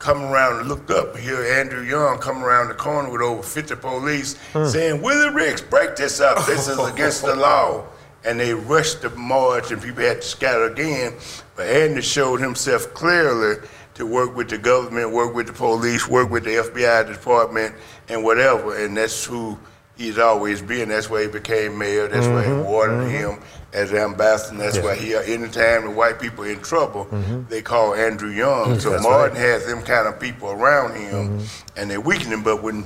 coming around and looked up here, Andrew Young coming around the corner with over 50 police hmm. saying, Willie Ricks, break this up. This is against the law. And they rushed the march and people had to scatter again. But Andrew showed himself clearly to work with the government, work with the police, work with the FBI department and whatever. And that's who he's always been. That's why he became mayor. That's why he mm-hmm. awarded mm-hmm. him as ambassador. That's why he, uh, anytime the white people in trouble, mm-hmm. they call Andrew Young. Mm-hmm. So That's Martin right. has them kind of people around him, mm-hmm. and they weaken him. But when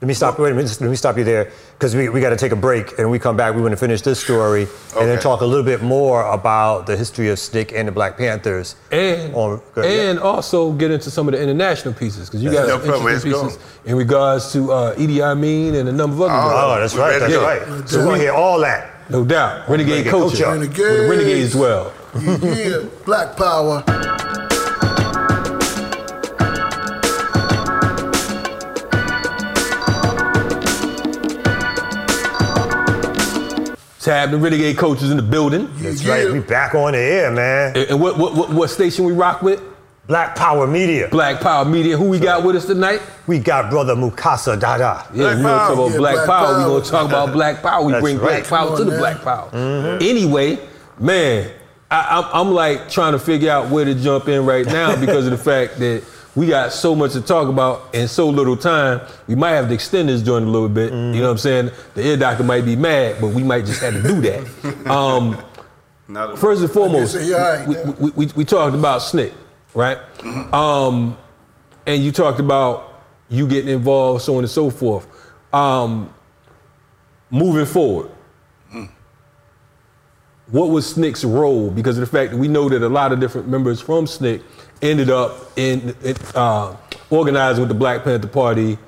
Let me stop. Wait a minute. Let me stop you there because we, we got to take a break and when we come back. We want to finish this story and then talk a little bit more about the history of SNCC and the Black Panthers. And On- go ahead. and also get into some of the international pieces because you got No problem, interesting let's pieces in regards to uh, Idi Amin and a number of other Oh, Oh, guys. that's right. That's Yeah. right. So we want hear all that. No doubt. Renegade, Coach. Renegade culture, culture. with the renegades dwell. Yeah, black power. Tab the renegade coaches in the building. That's Yeah. right. We back on the air, man. And and what, what what what station we rock with? Black Power Media. Black Power Media. Who we got with us tonight? We got brother Mukasa Dada. Yeah, Black we gonna talk about Yeah, Black, Black Power. We Power. gonna talk about Black Power. We That's bring Black right. Power to Come the on Black now. Power. Anyway, man, I, I'm, I'm like trying to figure out where to jump in right now because of the fact that we got so much to talk about in so little time. We might have to extend this joint a little bit. You know what I'm saying? The ear doctor might be mad, but we might just have to do that. Um, Not First and foremost, I guess, yeah, all right, we, we, we, we talked about SNCC, right? Um, and you talked about you getting involved, so on and so forth. Um, moving forward, what was SNCC's role? Because of the fact that we know that a lot of different members from SNCC ended up in, in uh, organizing with the Black Panther Party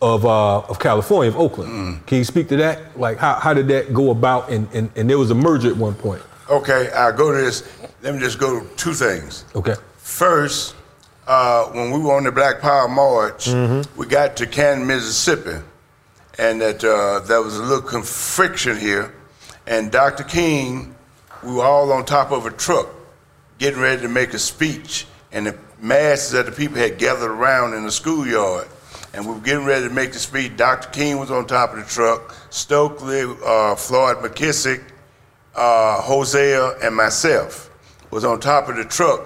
of uh, of California, of Oakland. Can you speak to that? Like, how, how did that go about? And, and, and there was a merger at one point. okay, I go to this. Let me just go to two things. Okay. First, uh, when we were on the Black Power March, we got to Canton, Mississippi, and that uh, there was a little friction here. And Dr. King, we were all on top of a truck, getting ready to make a speech, and the masses of the people had gathered around in the schoolyard. And we were getting ready to make the speech. Dr. King was on top of the truck, Stokely, uh, Floyd McKissick, uh, Hosea and myself was on top of the truck,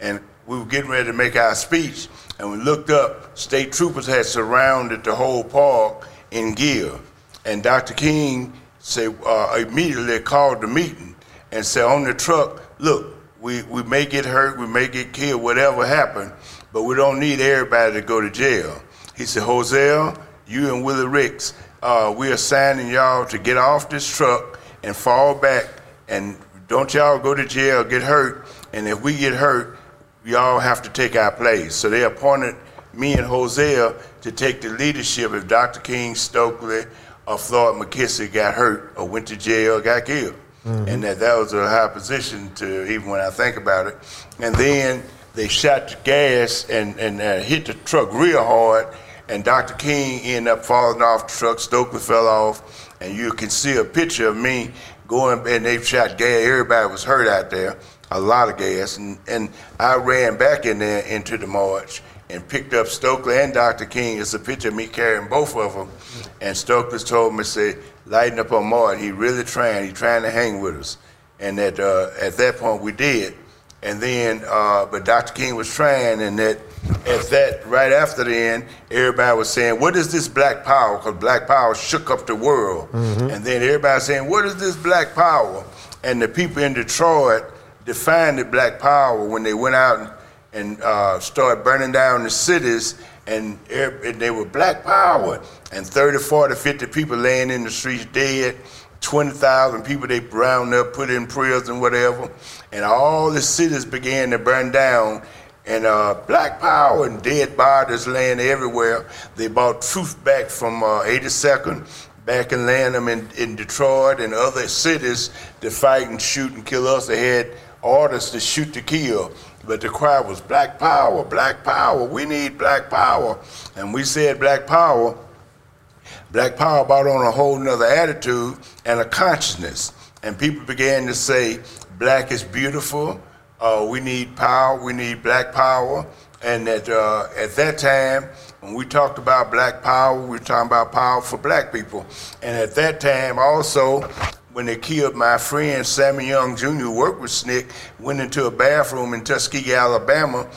and we were getting ready to make our speech. And we looked up, state troopers had surrounded the whole park in gear. And Dr. King said, uh, immediately called the meeting and said on the truck, look, we, we may get hurt, we may get killed, whatever happened, but we don't need everybody to go to jail. He said, Hosea, you and Willie Ricks, uh, we are signing y'all to get off this truck and fall back and don't y'all go to jail, get hurt, and if we get hurt, y'all have to take our place. So they appointed me and Hosea to take the leadership if Dr. King, Stokely, or Floyd McKissick got hurt or went to jail or got killed. And that that was a high position to even when I think about it. And then they shot the gas and, and uh, hit the truck real hard, and Dr. King ended up falling off the truck. Stokely fell off, and you can see a picture of me going, and they shot gas. Everybody was hurt out there, a lot of gas, and, and I ran back in there into the march and picked up Stokely and Dr. King. It's a picture of me carrying both of them, and Stokely told me, say, lighten up on Martin. He really trying. He trying to hang with us, and that uh, at that point we did. And then, uh, but Dr. King was trying, and that at that right after the end, everybody was saying, "What is this Black Power?" Because Black Power shook up the world. And then everybody saying, "What is this Black Power?" And the people in Detroit defined the Black Power when they went out and, uh, started burning down the cities, and, and they were Black Power. And 30, 40, 50 people laying in the streets dead. 20,000 people they round up, put in prison, whatever. And all the cities began to burn down. And uh, Black Power and dead bodies laying everywhere. They brought truth back from uh, 82nd back in Lanham in, in Detroit and other cities to fight and shoot and kill us. They had orders to shoot to kill. But the cry was black power, black power. We need black power. And we said black power. Black power brought on a whole nother attitude and a consciousness. And people began to say, black is beautiful. Uh, we need power. We need black power. And that uh, at that time, when we talked about black power, we were talking about power for black people. And at that time, also, when they killed my friend Sammy Younge Jr., who worked with SNCC, went into a bathroom in Tuskegee, Alabama,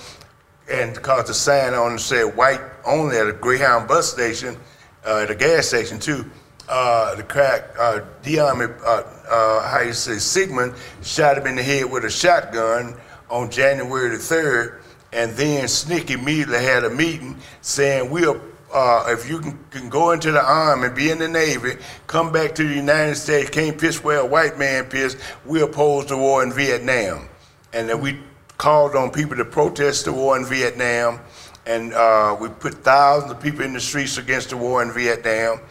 and caused a sign on it said white only at a Greyhound bus station, uh, at a gas station too. Uh, the crack, uh, Dion, uh, uh, how you say, Sigmund shot him in the head with a shotgun on January the 3rd. And then SNCC immediately had a meeting saying, we'll, uh, if you can, can go into the Army and be in the Navy, come back to the United States, can't piss where a white man piss, we opposed the war in Vietnam. And then we called on people to protest the war in Vietnam. And uh, we put thousands of people in the streets against the war in Vietnam.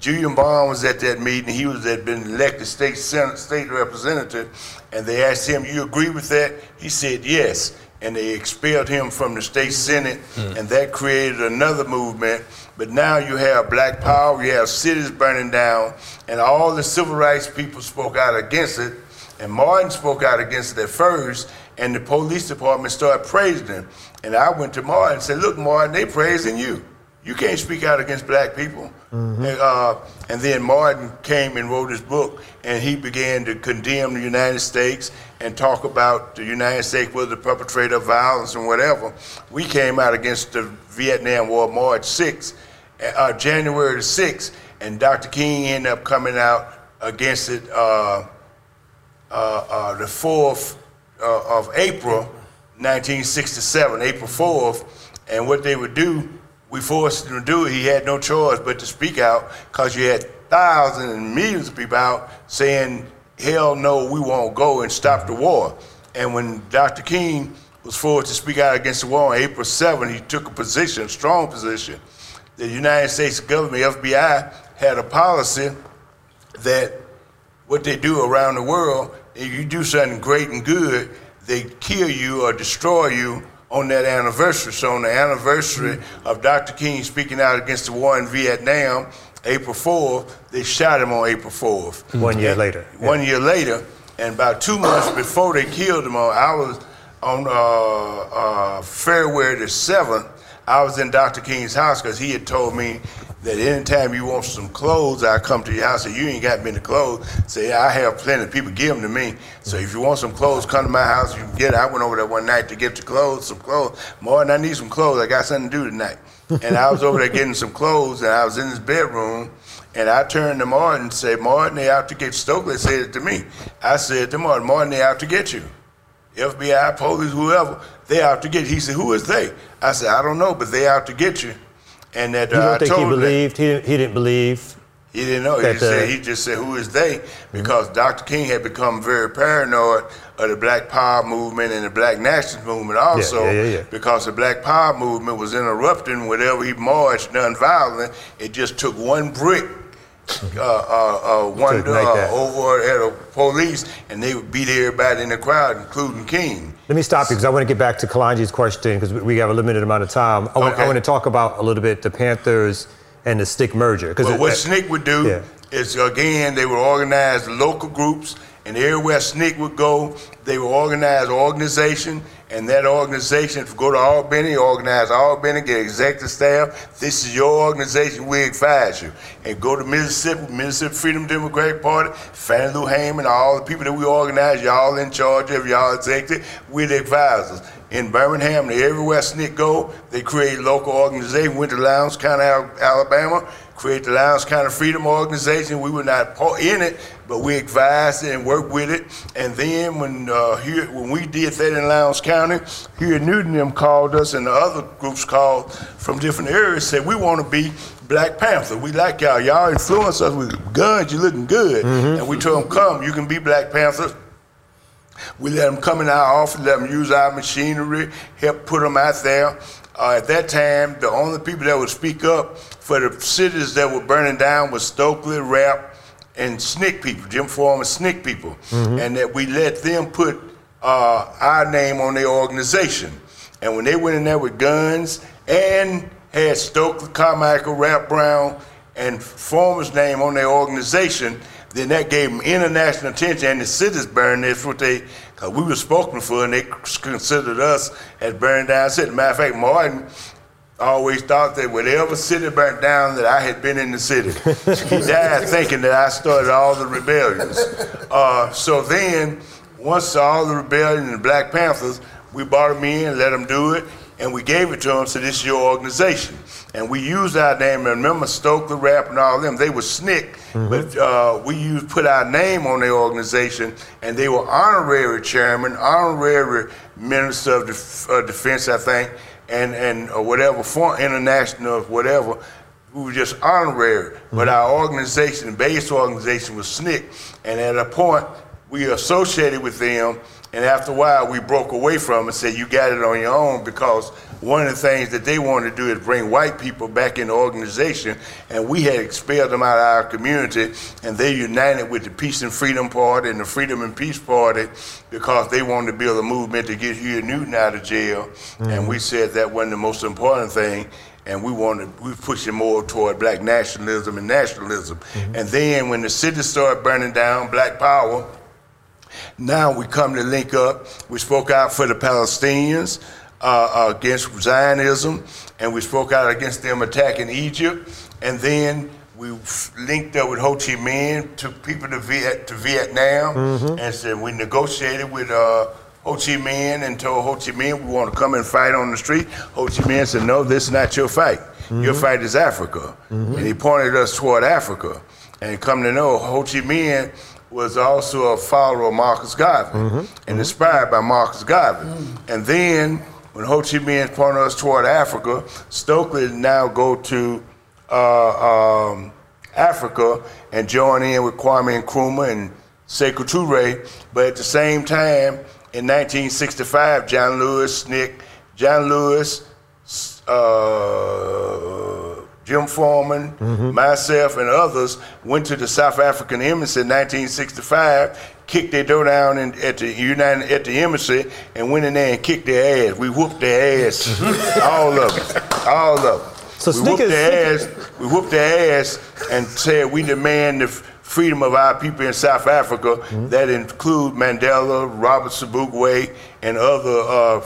Julian Bond was at that meeting. He was had been elected state senate, state representative, and they asked him, "You agree with that?" He said, "Yes." And they expelled him from the state senate, and that created another movement. But now you have Black Power, you have cities burning down, and all the civil rights people spoke out against it. And Martin spoke out against it at first, and the police department started praising him. And I went to Martin and said, "Look, Martin, they praising you." You can't speak out against black people. And, uh, and then Martin came and wrote his book, and he began to condemn the United States and talk about the United States was the perpetrator of violence and whatever. We came out against the Vietnam War March 6th, uh, January the 6th, and Dr. King ended up coming out against it uh, uh, uh, the 4th uh, of April, 1967, April 4th. And what they would do, we forced him to do it. He had no choice but to speak out because you had thousands and millions of people out saying, hell no, we won't go and stop the war. And when Dr. King was forced to speak out against the war on April 7, he took a position, a strong position. The United States government, FBI, had a policy that what they do around the world, if you do something great and good, they kill you or destroy you on that anniversary. So on the anniversary mm-hmm. of Dr. King speaking out against the war in Vietnam, April 4th, they shot him on April 4th. One year later. One year later, and about two months before they killed him, on I was on uh, uh, February the 7th, I was in Dr. King's house because he had told me that anytime you want some clothes, I come to your house and you ain't got many clothes. Say, I have plenty. People give them to me. So if you want some clothes, come to my house. You can get it. I went over there one night to get the clothes, some clothes. Martin, I need some clothes. I got something to do tonight. And I was over there getting some clothes, and I was in his bedroom, and I turned to Martin and said, Martin, they out to get Stokely said it to me. I said to Martin, Martin, they out to get you. FBI, police, whoever, they out to get you. He said, who is they? I said, I don't know, but they out to get you. And that You uh, don't I think he told him that- believed? He didn't, he didn't believe. he didn't know. He that, just, said, uh, he just said, "Who is they?" Because Dr. King had become very paranoid of the Black Power movement and the Black Nationalist movement also, yeah, yeah, yeah. because the Black Power movement was interrupting whatever he marched nonviolent. It just took one brick. Uh, uh, uh, one uh, over at a police, and they would beat everybody in the crowd, including King. Let me stop you because I want to get back to Kalonji's question because we have a limited amount of time. I want, I want to talk about a little bit the Panthers and the SNCC merger. Because But what SNCC would do Yeah. is, again, they would organize local groups, and everywhere SNCC would go, they would organize an organization, and that organization go to Albany, organize Albany, get executive staff. This is your organization, we advise you. And go to Mississippi, Mississippi Freedom Democratic Party, Fannie Lou Hamer, all the people that we organize, y'all in charge of, y'all executive, we're the advisors. In Birmingham, and everywhere SNCC go, they create local organization. Went to Lowndes County, Alabama, create the Lowndes County Freedom Organization. We were not in it, but we advised and worked with it. And then when uh, here, when we did that in Lowndes County, here in Newton, them called us, and the other groups called from different areas, said we want to be Black Panther. We like y'all. Y'all influence us with guns. You looking good. And we told them, come, you can be Black Panthers. We let them come in our office, let them use our machinery, help put them out there. Uh, at that time, the only people that would speak up for the cities that were burning down was Stokely, Rap, and SNCC people, Jim Forman SNCC people, and that we let them put uh, our name on their organization. And when they went in there with guns and had Stokely, Carmichael, Rap Brown, and Forman's name on their organization, then that gave them international attention. And the cities burned. That's what they, because we were spoken for, and they considered us as burned down city. Matter of fact, Martin always thought that whatever city burnt down, that I had been in the city. he died thinking that I started all the rebellions. Uh, so then, once all the rebellion and the Black Panthers, we brought them in, let them do it, and we gave it to them. So this is your organization, and we used our name. And remember Stokely Rap and all them, they were SNCC, but uh, we used put our name on their organization, and they were honorary chairman, honorary minister of Def- uh, defense, I think, and and or whatever for international or whatever. We were just honorary, but mm-hmm. our organization, the base organization, was SNCC, and at a point we associated with them, and after a while we broke away from them and said, "You got it on your own," because one of the things that they wanted to do is bring white people back in the organization, and we had expelled them out of our community, and they united with the Peace and Freedom Party and the Freedom and Peace Party because they wanted to build a movement to get Huey Newton out of jail, and we said that wasn't the most important thing and we wanted we pushing more toward black nationalism and nationalism. Mm-hmm. And then when the city started burning down, Black Power. Now we come to link up. We spoke out for the Palestinians uh, against Zionism, and we spoke out against them attacking Egypt. And then we linked up with Ho Chi Minh, took people to, Viet, to Vietnam, and said we negotiated with uh, Ho Chi Minh and told Ho Chi Minh we want to come and fight on the street. Ho Chi Minh said, "No, this is not your fight. Your fight is Africa." And he pointed us toward Africa. And come to know, Ho Chi Minh was also a follower of Marcus Garvey and inspired by Marcus Garvey. And then when Ho Chi Minh pointed us toward Africa, Stokely now go to uh, um, Africa and join in with Kwame Nkrumah and Sekou Toure. But at the same time, in 1965, John Lewis, Nick, John Lewis, uh, Jim Forman, myself, and others went to the South African embassy in 1965, kicked their door down in, at the United at the embassy, and went in there and kicked their ass. We whooped their ass, all of them, all of them. So we whooped their ass. We whooped their ass and said we demand the freedom of our people in South Africa. Mm-hmm. That include Mandela, Robert Sobukwe, and other uh,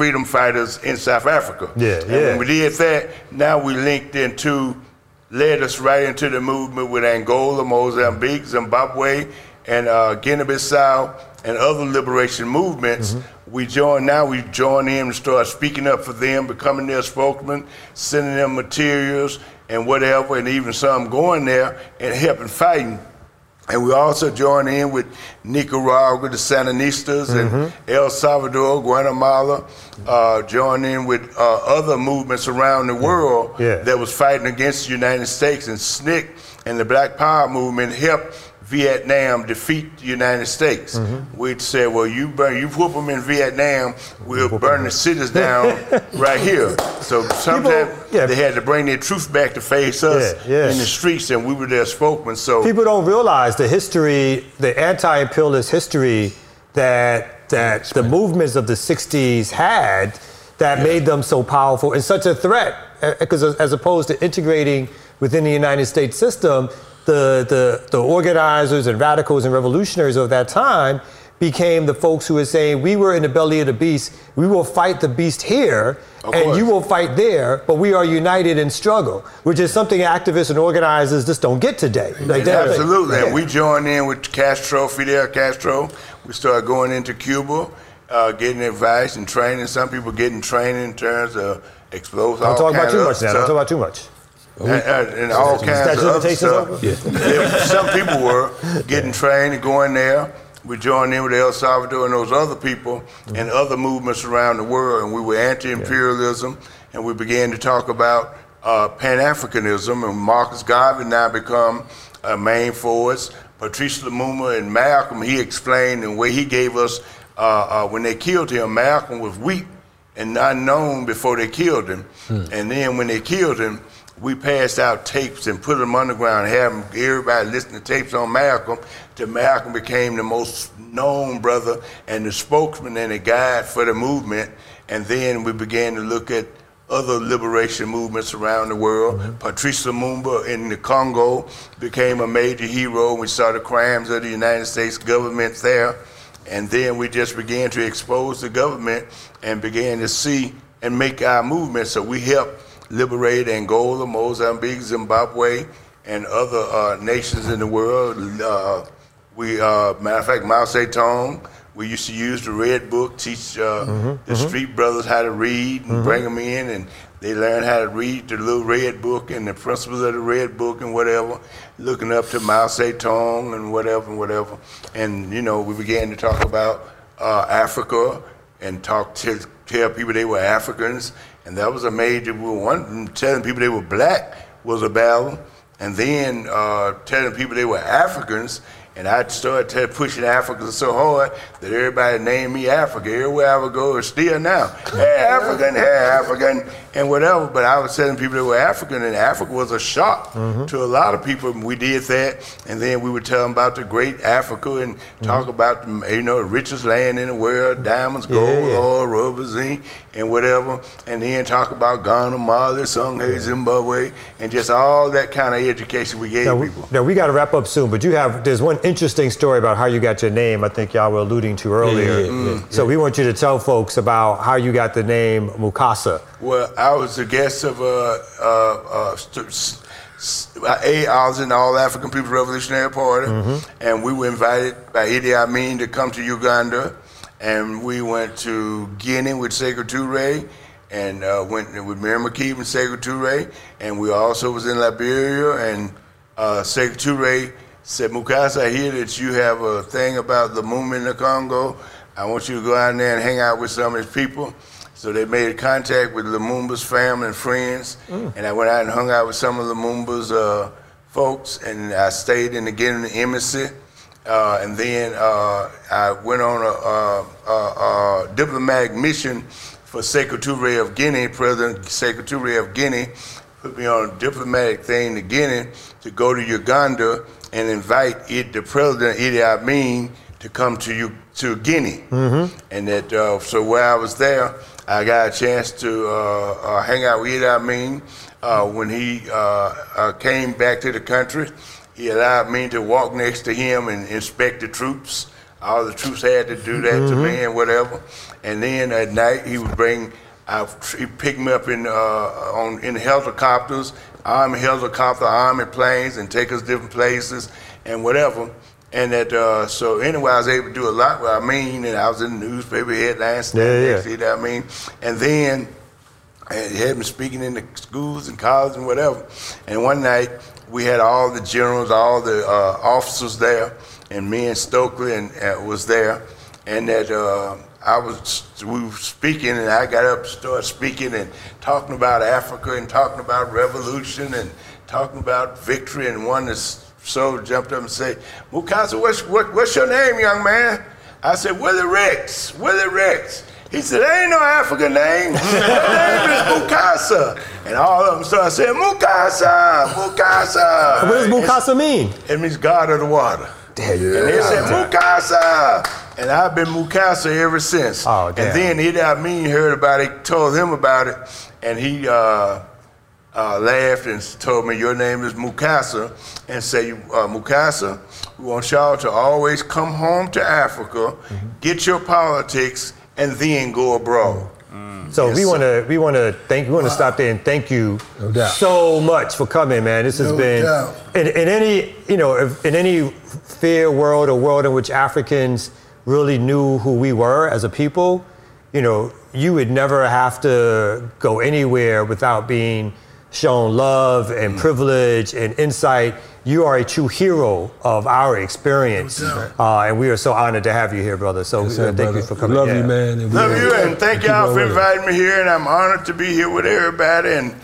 freedom fighters in South Africa. Yeah, and yeah. When we did that, now we linked into, led us right into the movement with Angola, Mozambique, Zimbabwe, and uh, Guinea-Bissau, and other liberation movements. We join now. We join in and start speaking up for them, becoming their spokesman, sending them materials and whatever, and even some going there and helping fighting. And we also join in with Nicaragua, the Sandinistas, and El Salvador, Guatemala. Uh, join in with uh, other movements around the world Yeah. that was fighting against the United States. And SNCC and the Black Power movement helped Vietnam defeat the United States. Mm-hmm. We'd say, well, you burn, you whoop them in Vietnam, we'll burn the cities down right here. So sometimes yeah. they had to bring their truth back to face us Yeah, yeah. in the streets, and we were their spokesman. So People don't realize the history, the anti-imperialist history that that the movements of the '60s had that made them so powerful and such a threat. Uh, because as opposed to integrating within the United States system, the, the the organizers and radicals and revolutionaries of that time became the folks who were saying, "We were in the belly of the beast. We will fight the beast here, Of and course. you will fight there, but we are united in struggle," which is something activists and organizers just don't get today. Like Absolutely. Yeah. And we joined in with Castro, Fidel Castro. We started going into Cuba, uh, getting advice and training. Some people getting training in terms of explosives. Don't talk about too much now. Don't talk about too much. And, and- and all kinds of other stuff. Yeah, Some people were getting trained and going there. We joined in with El Salvador and those other people and other movements around the world, and we were anti-imperialism, and we began to talk about uh, Pan-Africanism, and Marcus Garvey now become a main force. Patrice Lumumba and Malcolm, he explained the way he gave us uh, uh, when they killed him, Malcolm was weak and unknown before they killed him. And then when they killed him, we passed out tapes and put them underground, have 'em- everybody listen to tapes on Malcolm. Till Malcolm became the most known brother and the spokesman and the guide for the movement. And then we began to look at other liberation movements around the world. Mm-hmm. Patrice Lumumba in the Congo became a major hero. We saw the crimes of the United States government there. And then we just began to expose the government and began to see and make our movement. So we helped liberate Angola, Mozambique, Zimbabwe, and other uh, nations in the world. Uh, we, uh, matter of fact, Mao Zedong, we used to use the Red Book, teach uh, the street brothers how to read and bring them in, and they learn how to read the little Red Book and the principles of the Red Book and whatever, looking up to Mao Zedong and whatever and whatever. And, you know, we began to talk about uh, Africa and talk to tell people they were Africans, and that was a major one. Telling people they were black was a battle, and then uh, telling people they were Africans. And I started pushing Africans so hard that everybody named me Africa. Everywhere I would go, it's still now. Hey, African, hey, African, and whatever. But I was telling people they were African, and Africa was a shock mm-hmm. to a lot of people. We did that, and then we would tell them about the great Africa and talk mm-hmm. about, the, you know, the richest land in the world, diamonds, gold, yeah. oil, rubber, zinc, and whatever. And then talk about Ghana, Mali, Songhai, Zimbabwe, and just all that kind of education we gave Now we, people. now we got to wrap up soon, but you have there's one interesting story about how you got your name. I think y'all were alluding to earlier. yeah, yeah, So we want you to tell folks about how you got the name Mukasa. Well, I was a guest of uh, uh, uh, st- s- s- a, I was in the All African People's Revolutionary Party, and we were invited by Idi Amin to come to Uganda, and we went to Guinea with Sekou Touré, and uh, went with Miriam Makeba and Sekou Touré, and we also was in Liberia, and uh, Sekou Touré said, Mukasa, I hear that you have a thing about the movement in the Congo. I want you to go out there and hang out with some of his people. So they made contact with Lumumba's family and friends, and I went out and hung out with some of Lumumba's uh, folks, and I stayed in the Guinea embassy. Uh, and then uh, I went on a, a, a, a diplomatic mission for Sekou Touré of Guinea, President Sekou Touré of Guinea, put me on a diplomatic thing to Guinea to go to Uganda and invite it, the President Idi Amin to come to you to Guinea. And that uh, so while I was there, I got a chance to uh, uh, hang out with Idi Amin uh, when he uh, uh, came back to the country. He allowed me to walk next to him and inspect the troops. All the troops had to do that to me and whatever. And then at night he would bring, I, he picked me up in uh, on in helicopters, army helicopter, army planes, and take us different places and whatever. And that uh, so anyway, I was able to do a lot. Well, I mean, and I was in the newspaper headlines. Yeah, yeah. to it, I mean, and then and he had me speaking in the schools and colleges and whatever. And one night we had all the generals, all the uh, officers there, and me and Stokely and uh, was there, and that uh, I was we were speaking, and I got up, and started speaking and talking about Africa and talking about revolution and talking about victory, and one that's so jumped up and said, Mukasa, what's, what, what's your name, young man? I said, Willie Ricks, Willie Ricks. He said, there ain't no African name. Her name is Mukasa. And all of them started saying, Mukasa, Mukasa. What does Mukasa mean? It means God of the water. Damn. And they said, Mukasa. And I've been Mukasa ever since. Oh, damn. And then Idi Amin heard about it, told him about it, and he uh, uh, laughed and told me, Your name is Mukasa. And say, uh, Mukasa, we want y'all to always come home to Africa, Mm-hmm. get your politics, and then go abroad. So Yes, we want to we want to thank we want to stop there and thank you No so much for coming, man. This has No been in, in any you know if, in any fair world or world in which Africans really knew who we were as a people, you know, you would never have to go anywhere without being shown love and Mm. privilege and insight. You are a true hero of our experience, No uh, and we are so honored to have you here, brother. So Yes, uh, thank brother. you for coming. Love Yeah. you, man. Love you and thank Keep y'all for inviting me here, and I'm honored to be here with everybody. And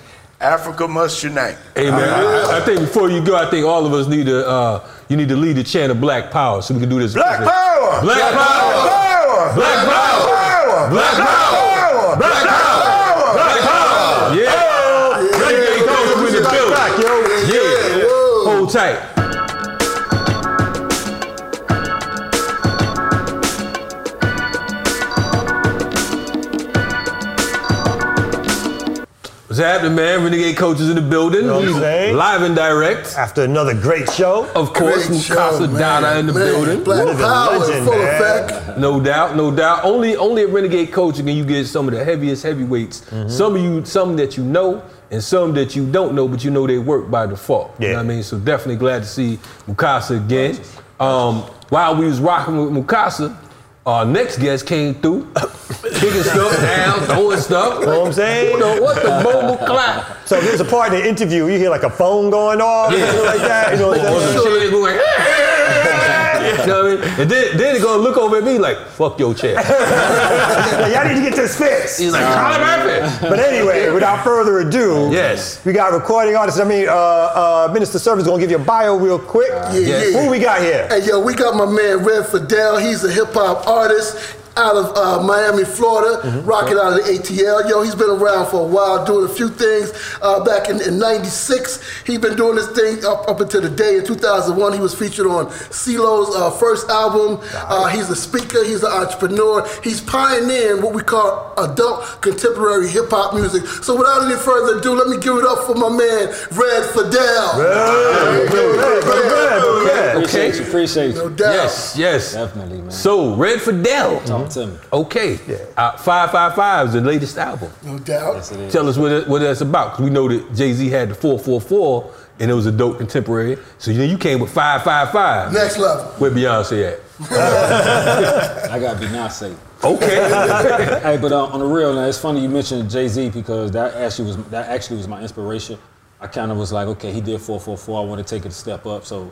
Africa must unite. Hey man, I, I think before you go, I think all of us need to uh, you need to lead the chant of Black Power so we can do this. Black power! Black power! Power! power. Black power. Black power. Black power. Black power. Yeah. Renegade culture in the building. Yeah. Hold tight. What's happening, man? Renegade coaches in the building. know what I'm saying? Live and direct. After another great show. Of course, Great show, Mukasa. Dada in the Man, building. Black Living power legend, full man. effect. No doubt, no doubt. Only only at Renegade Coaching can you get some of the heaviest heavyweights. Mm-hmm. Some of you, some that you know, and some that you don't know, but you know they work by default. You know what I mean? So definitely glad to see Mukasa again. Um, while we was rocking with Mukasa, our next guest came through, kicking stuff down, throwing stuff. You know what I'm saying? You know, what the uh, mobile clap. So there's a part in the interview, you hear like a phone going off, Yeah. something like that. You know what I'm saying? Some chairs going, you know what I mean? And then, then they're gonna look over at me like, fuck your chair. Like, Y'all need to get this fixed. He's like, Colin Murphy. But anyway, without further ado, Yes. we got recording artists. I mean, uh, uh, Minister Service gonna give you a bio real quick. Yeah, Yes. yeah. Who we got here? Hey, yo, we got my man Red Fidel. He's a hip hop artist out of uh, Miami, Florida, Mm-hmm. rocking out of the ATL. Yo, he's been around for a while, doing a few things. Uh, back in, in 96, He's been doing this thing up, up until the day in 2001. He was featured on CeeLo's uh, first album. Uh, he's a speaker, he's an entrepreneur. He's pioneering what we call adult contemporary hip hop music. So without any further ado, let me give it up for my man, Red Fidel. Okay. Appreciate you, appreciate No you. doubt. Yes, yes. Definitely, man. So, Red Fidel. Talk to me. Okay. Uh, 555 is the latest album. No doubt. Yes, it is. Tell us what, it, what that's about. Because we know that Jay Z had the 444 and it was a dope contemporary. So, you know, you came with 555. Next level. Where Beyonce at? I got Beyonce. Okay. hey, but uh, on the real, now it's funny you mentioned Jay Z because that actually was that actually was my inspiration. I kind of was like, okay, he did 444. I want to take it a step up. So,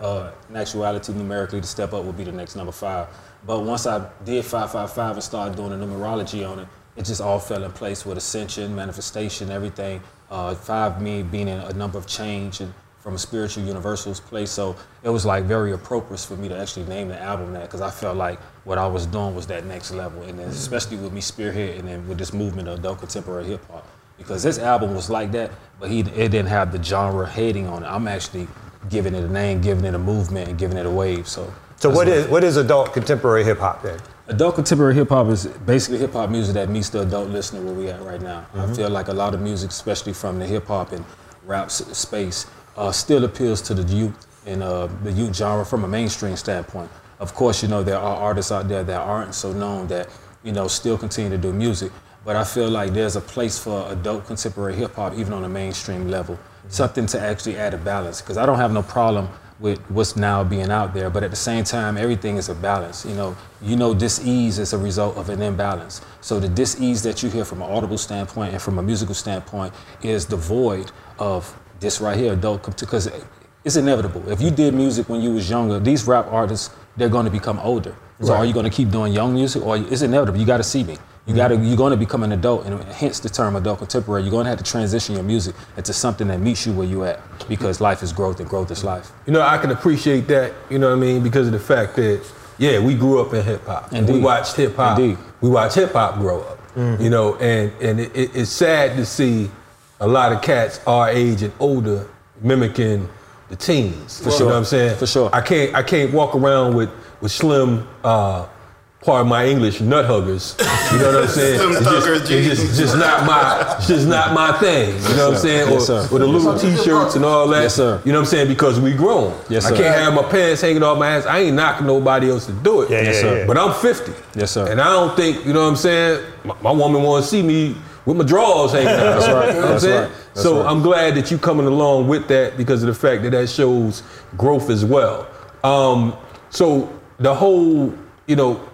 uh, in actuality, numerically, the step up would be the next number five. But once I did 555 and started doing the numerology on it, it just all fell in place with ascension, manifestation, everything. Uh, five me being in a number of change and from a spiritual universal's place. So it was like very appropriate for me to actually name the album that because I felt like what I was doing was that next level. And then especially with me spearhead and then with this movement of adult contemporary hip hop. Because this album was like that, but he it didn't have the genre heading on it. I'm actually giving it a name, giving it a movement, and giving it a wave. So So that's what is what is adult contemporary hip hop then? Adult contemporary hip hop is basically hip hop music that meets the adult listener where we at right now. I feel like a lot of music, especially from the hip hop and rap space, uh, still appeals to the youth and uh, the youth genre from a mainstream standpoint. Of course, you know there are artists out there that aren't so known that you know still continue to do music, but I feel like there's a place for adult contemporary hip hop even on a mainstream level, something to actually add a balance. Because I don't have no problem with what's now being out there. But at the same time, everything is a balance. You know, you know, dis-ease is a result of an imbalance. So the dis-ease that you hear from an audible standpoint and from a musical standpoint is devoid of this right here, adult, because it's inevitable. If you did music when you was younger, these rap artists, they're going to become older. So are you going to keep doing young music, or it's inevitable? You got to see me. You got to. You're going to become an adult, and hence the term adult contemporary. You're going to have to transition your music into something that meets you where you at, because life is growth, and growth is life. You know, I can appreciate that, you know what I mean, because of the fact that, yeah, we grew up in hip hop. We watched hip hop. Indeed. We watched hip hop grow up. You know, and, and it, it- it's sad to see a lot of cats our age and older mimicking the teens. For You sure. know what I'm saying? For sure. I can't I can't walk around with, with slim uh Part of my English, nut huggers. You know what I'm saying? It's just, it's just, just not my, it's just not my thing. You know what I'm saying? Yes, or, or the little Yes, sir. t-shirts and all that. Yes, sir. You know what I'm saying? Because we grown. Yes, sir. I can't have my pants hanging off my ass. I ain't knocking nobody else to do it. Yeah, Yes, yeah, sir. yeah. But I'm 50. Yes, sir. And I don't think, you know what I'm saying? My, my woman want to see me with my drawers hanging out. That's right. You know what I'm That's saying? right. That's so right. I'm glad that you coming along with that because of the fact that that shows growth as well. Um, so the whole, you know,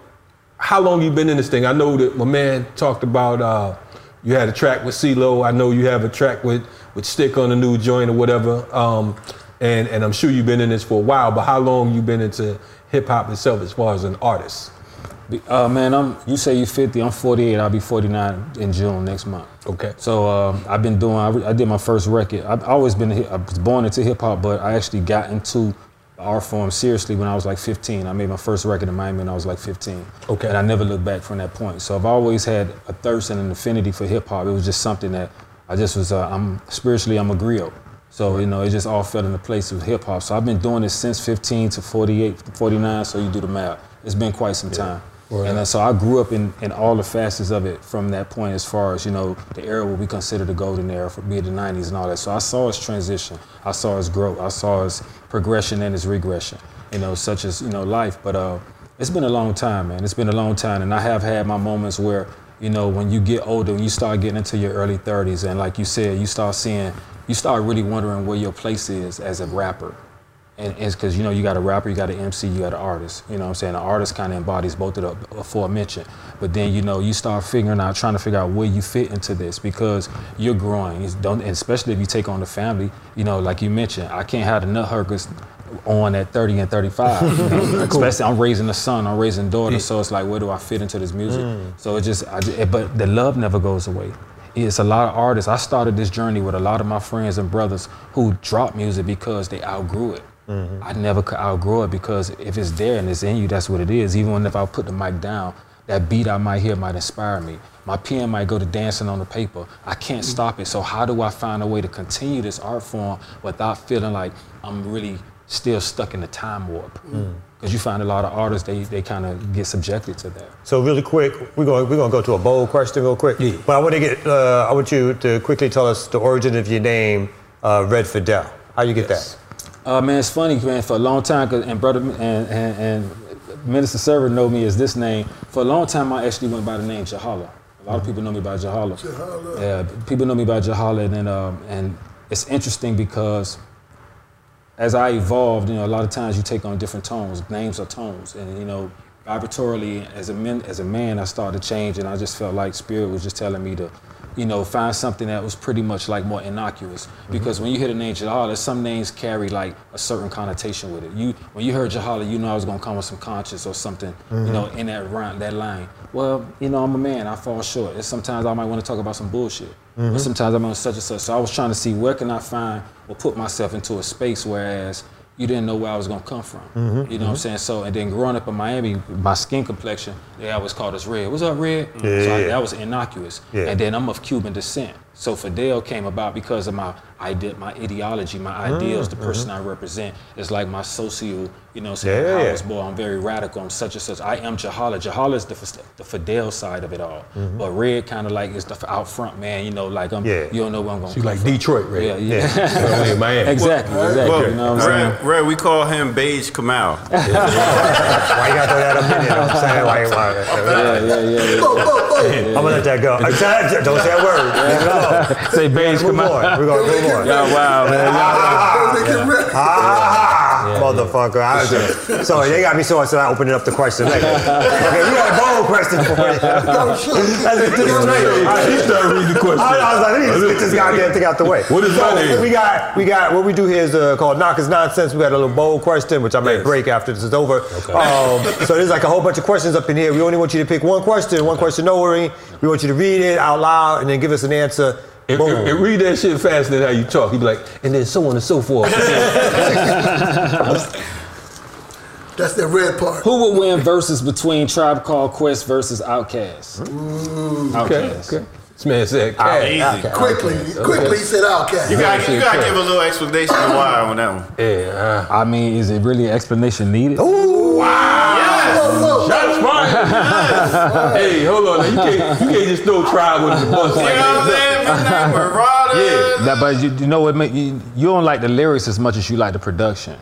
how long you been in this thing? I know that my man talked about uh, you had a track with CeeLo. I know you have a track with with Stick on the new joint or whatever. Um, and and I'm sure you've been in this for a while. But how long you been into hip hop itself as far as an artist? Uh, man, I'm. You say you're 50. I'm 48. I'll be 49 in June next month. Okay. So um, I've been doing. I, re- I did my first record. I've always been. a I was born into hip hop, but I actually got into art form seriously when I was like 15. I made my first record in Miami when I was like 15. Okay. And I never looked back from that point. So I've always had a thirst and an affinity for hip hop. It was just something that I just was. Uh, I'm spiritually, I'm a griot. So you know, it just all fell into place with hip hop. So I've been doing this since 15 to 48, 49. So you do the math. It's been quite some time. And uh, so I grew up in, in all the facets of it from that point as far as, you know, the era what we consider the golden era for me the 90s and all that. So I saw its transition. I saw its growth. I saw its progression and its regression, you know, such as, you know, life. But uh, it's been a long time, man. It's been a long time. And I have had my moments where, you know, when you get older, when you start getting into your early 30s, and like you said, you start seeing, you start really wondering where your place is as a rapper and it's because you know you got a rapper, you got an MC, you got an artist. You know what I'm saying? The artist kind of embodies both of the aforementioned. But then you know you start figuring out, trying to figure out where you fit into this because you're growing. You don't, especially if you take on the family. You know, like you mentioned, I can't have the nut hurkers on at 30 and 35. You know? Especially I'm raising a son, I'm raising daughters, so it's like where do I fit into this music? Mm. So it just, I, ju- but the love never goes away. It's a lot of artists. I started this journey with a lot of my friends and brothers who dropped music because they outgrew it. I never could outgrow it because if it's there and it's in you, that's what it is. Even if I put the mic down, that beat I might hear might inspire me. My pen might go to dancing on the paper. I can't stop it. So how do I find a way to continue this art form without feeling like I'm really still stuck in the time warp? Because you find a lot of artists, they, they kind of get subjected to that. So really quick, we're going we're going to go to a bold question real quick. Yeah. But I want to get uh, I want you to quickly tell us the origin of your name, uh, Red Fidel. How you get that? Uh, man, it's funny, man. For a long time, 'cause- and brother and, and, and Minister Server know me as this name. For a long time, I actually went by the name Jahala. A lot of people know me by Jahala. Jahala. Yeah, people know me by Jahala, and then, um, and it's interesting because as I evolved, you know, a lot of times you take on different tones. Names are tones, and you know, vibratorily, as a man, as a man, I started to change, and I just felt like Spirit was just telling me to, you know, find something that was pretty much like more innocuous. Mm-hmm. Because when you hear the name Jahala, some names carry like a certain connotation with it. You, when you heard Jahala, you know I was gonna come with some conscience or something, you know, mm-hmm. in that that line. Well, you know, I'm a man. I fall short. And sometimes I might want to talk about some bullshit. But mm-hmm. sometimes I'm on such and such. So I was trying to see where can I find or put myself into a space whereas you didn't know where I was gonna come from. Mm-hmm, you know what I'm mm-hmm. saying? So and then growing up in Miami, my skin complexion, they always called us red. What's up, red? Yeah, so I- yeah. that was innocuous. Yeah. And then I'm of Cuban descent. So Fidel came about because of my idea, my ideology, my mm-hmm, ideals, the person mm-hmm. I represent. It's like my social, you know, what I'm saying Yeah, how yeah. I was born. I'm very radical. I'm such and such. I am Jahala. Jahala is the, the Fidel side of it all. Mm-hmm. But Red kind of like is the out front man. You know, like I'm. Yeah. You don't know where I'm gonna. She like from. Detroit, right? Yeah, yeah. Yeah. Miami. exactly, exactly. Well, you know what I'm saying? Red, Red, we call him Beige Kamal. Why you got to throw that up in there? I'm saying like, why, Yeah, yeah, yeah. yeah. Oh, oh, oh. I'm gonna let that go. Don't say that word. Leave it alone. Say beige, come on. We're gonna move on. Y'all wow, man. Oh, they get ready. Ah, motherfucker. I was- so they got me so upset I opened up the question later. Okay, we got a bold question for you. Oh, shit. Let's get this straight. All right, He started reading the question. I, I was like, let me just get this goddamn thing out the way. What is so my name? We got, we got, what we do here is uh, called Knockers Nonsense. We got a little bold question, which I may Yes. break after this is over. Um, so there's like a whole bunch of questions up in here. We only want you to pick one question, one question only. We want you to read it out loud and then give us an answer. And, Boom. and- and read that shit faster than how you talk. He'd be like, and then so on and so forth. That's that red part. Who would win versus between Tribe Called Quest versus Outkast? okay, Outkast. okay. This man said, Ah, cash. Easy. Quickly, quickly, he said Outkast. You gotta, you gotta give a little explanation of why on that one. Yeah. uh, I mean, is it really an explanation needed? Ooh. Wow. Yes. Oh, Shots fired. hey, hold on. Now, you can't you can't just throw tribe with the bus You like know what I'm that. Saying? Midnight Marauders. Yeah. That, but you, you know what? You, you don't like the lyrics as much as you like the production.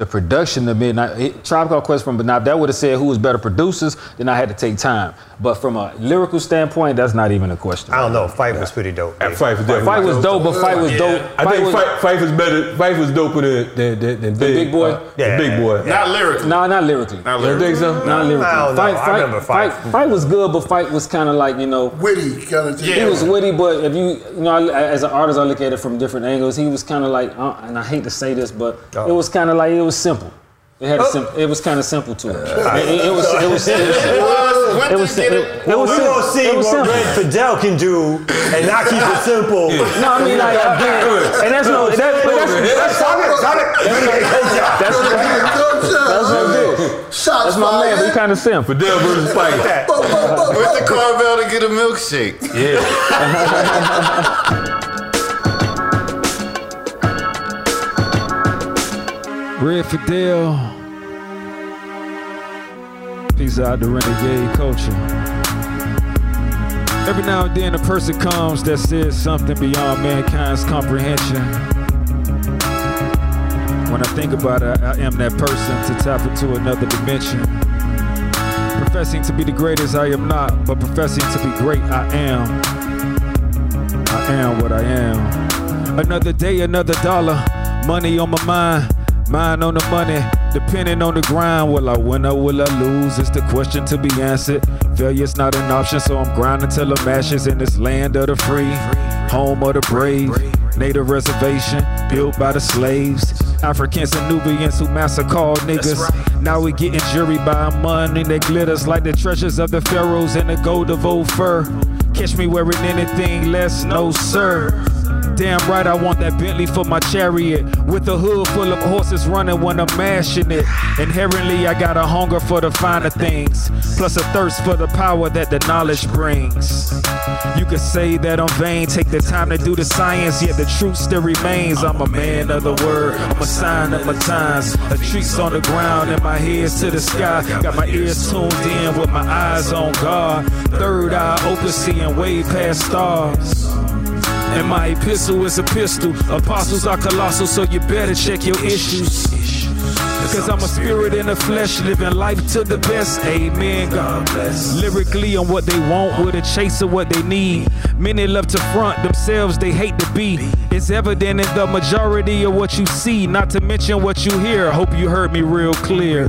The production of Midnight it, Tribe Called Quest from, but now that would have said who was better producers, then I had to take time. But from a lyrical standpoint, that's not even a question. I don't know. Phife was pretty dope. That Phife was definitely Phife was dope, but Phife was Yeah. dope. I Phife think was, Phife, Phife was better. Phife was doper than than, than, than big, Big Boi? uh, Yeah. the Big Boi. Not lyrically. No, not lyrically. Not You don't think lyrically. so? Not lyrically. I don't know. Phife, I remember Phife, Phife. Phife was good, but Phife was kind of like you know. Witty kind of. Yeah. He was witty, but if you, you know, I- as an artist, I look at it from different angles. He was kind of like, uh, and I hate to say this, but Oh. it was kind of like it was simple. It had a sim- it was kind of simple to it. It, it, it was it was it was it was it, it Well, was we're gonna see it was what simple. Red Fidel can do and not keep it simple. No, I mean like uh, and that's no that, but that's that's Stop it, that's, that's. Shots That's my man, but he kind of simple. Fidel versus Spike. Went to. Carvel to get a milkshake. Yeah. Red Fidel. Peace out to renegade culture. Every now and then a person comes that says something beyond mankind's comprehension. When I think about it, I am that person to tap into another dimension. Professing to be the greatest, I am not, but professing to be great, I am. I am what I am. Another day, another dollar. Money on my mind, mind on the money. Depending on the grind, will I win or will I lose? It's the question to be answered. Failure's not an option, so I'm grinding till I'm ashes in this land of the free, home of the brave. Native reservation built by the slaves. Africans and Nubians who massacred niggas. Now we getting jury by money that glitters like the treasures of the pharaohs and the gold of old fur. Catch me wearing anything less, no sir. Damn right, I want that Bentley for my chariot. With a hood full of horses running when I'm mashing it. Inherently, I got a hunger for the finer things, plus a thirst for the power that the knowledge brings. You could say that I'm vain, take the time to do the science, yet the truth still remains. I'm a man of the word, I'm a sign of my times. A trees on the ground and my head's to the sky. Got my ears tuned in with my eyes on God. Third eye open, seeing way past stars. And my epistle is a pistol. Apostles are colossal, so you better check your issues. Cause I'm a spirit in the flesh, living life to the best. Amen. God bless. Lyrically on what they want, with a chase of what they need. Many love to front themselves, they hate to be. It's evident in the majority of what you see, not to mention what you hear. Hope you heard me real clear.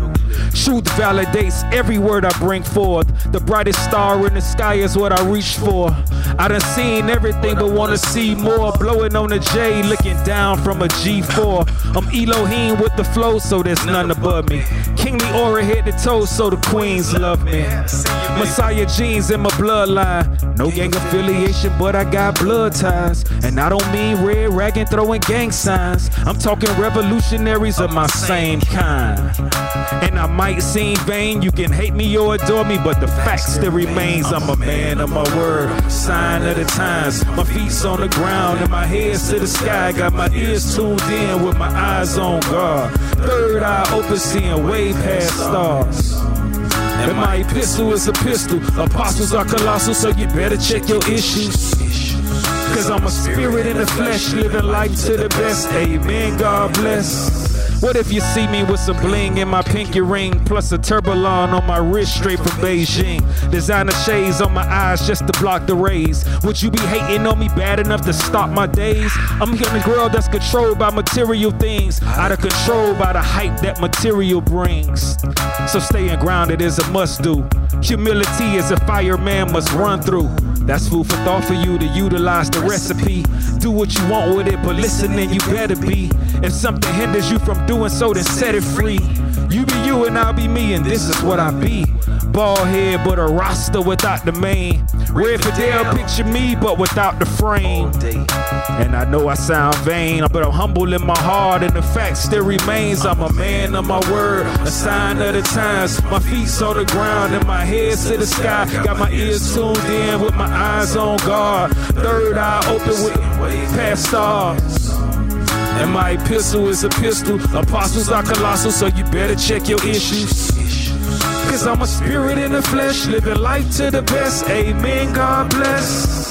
Truth validates every word I bring forth. The brightest star in the sky is what I reach for. I done seen everything but wanna see more. Blowing on a J, looking down from a G4. I'm Elohim with the flow, so there's none above me. Kingly aura head to toe, so the queens love me. Messiah genes in my bloodline. No gang affiliation, but I got blood ties. And I don't mean red rag and throwing gang signs. I'm talking revolutionaries of my same kind. And I might seem vain, you can hate me or adore me, but the fact still remains I'm a man of my word, sign of the times. My feet's on the ground and my head's to the sky. Got my ears tuned in with my eyes on God. Third eye open, seeing way past stars. And my epistle is a pistol. Apostles are colossal, so you better check your issues. Cause I'm a spirit in the flesh, living life to the best. Amen. God bless. What if you see me with some bling in my pinky ring, plus a tourbillon on my wrist straight from Beijing? Designer shades on my eyes just to block the rays. Would you be hating on me bad enough to stop my days? I'm hearing a girl that's controlled by material things, out of control by the hype that material brings. So staying grounded is a must do. Humility is a fireman must run through. That's food for thought for you to utilize the recipe. Do what you want with it, but listening you better be. If something hinders you from doing so, then set it free. You be you and I'll be me, and this is what I be. Bald head, but a roster without the mane. Red Fidel, picture me, but without the frame. And I know I sound vain, but I'm humble in my heart, and the fact still remains I'm a man of my word, a sign of the times. My feet's on the ground, and my head's to the sky. Got my ears tuned in with my eyes on God. Third eye open with past stars. And my epistle is a pistol. Apostles are colossal, so you better check your issues. Cause I'm a spirit in the flesh, living life to the best. Amen. God bless.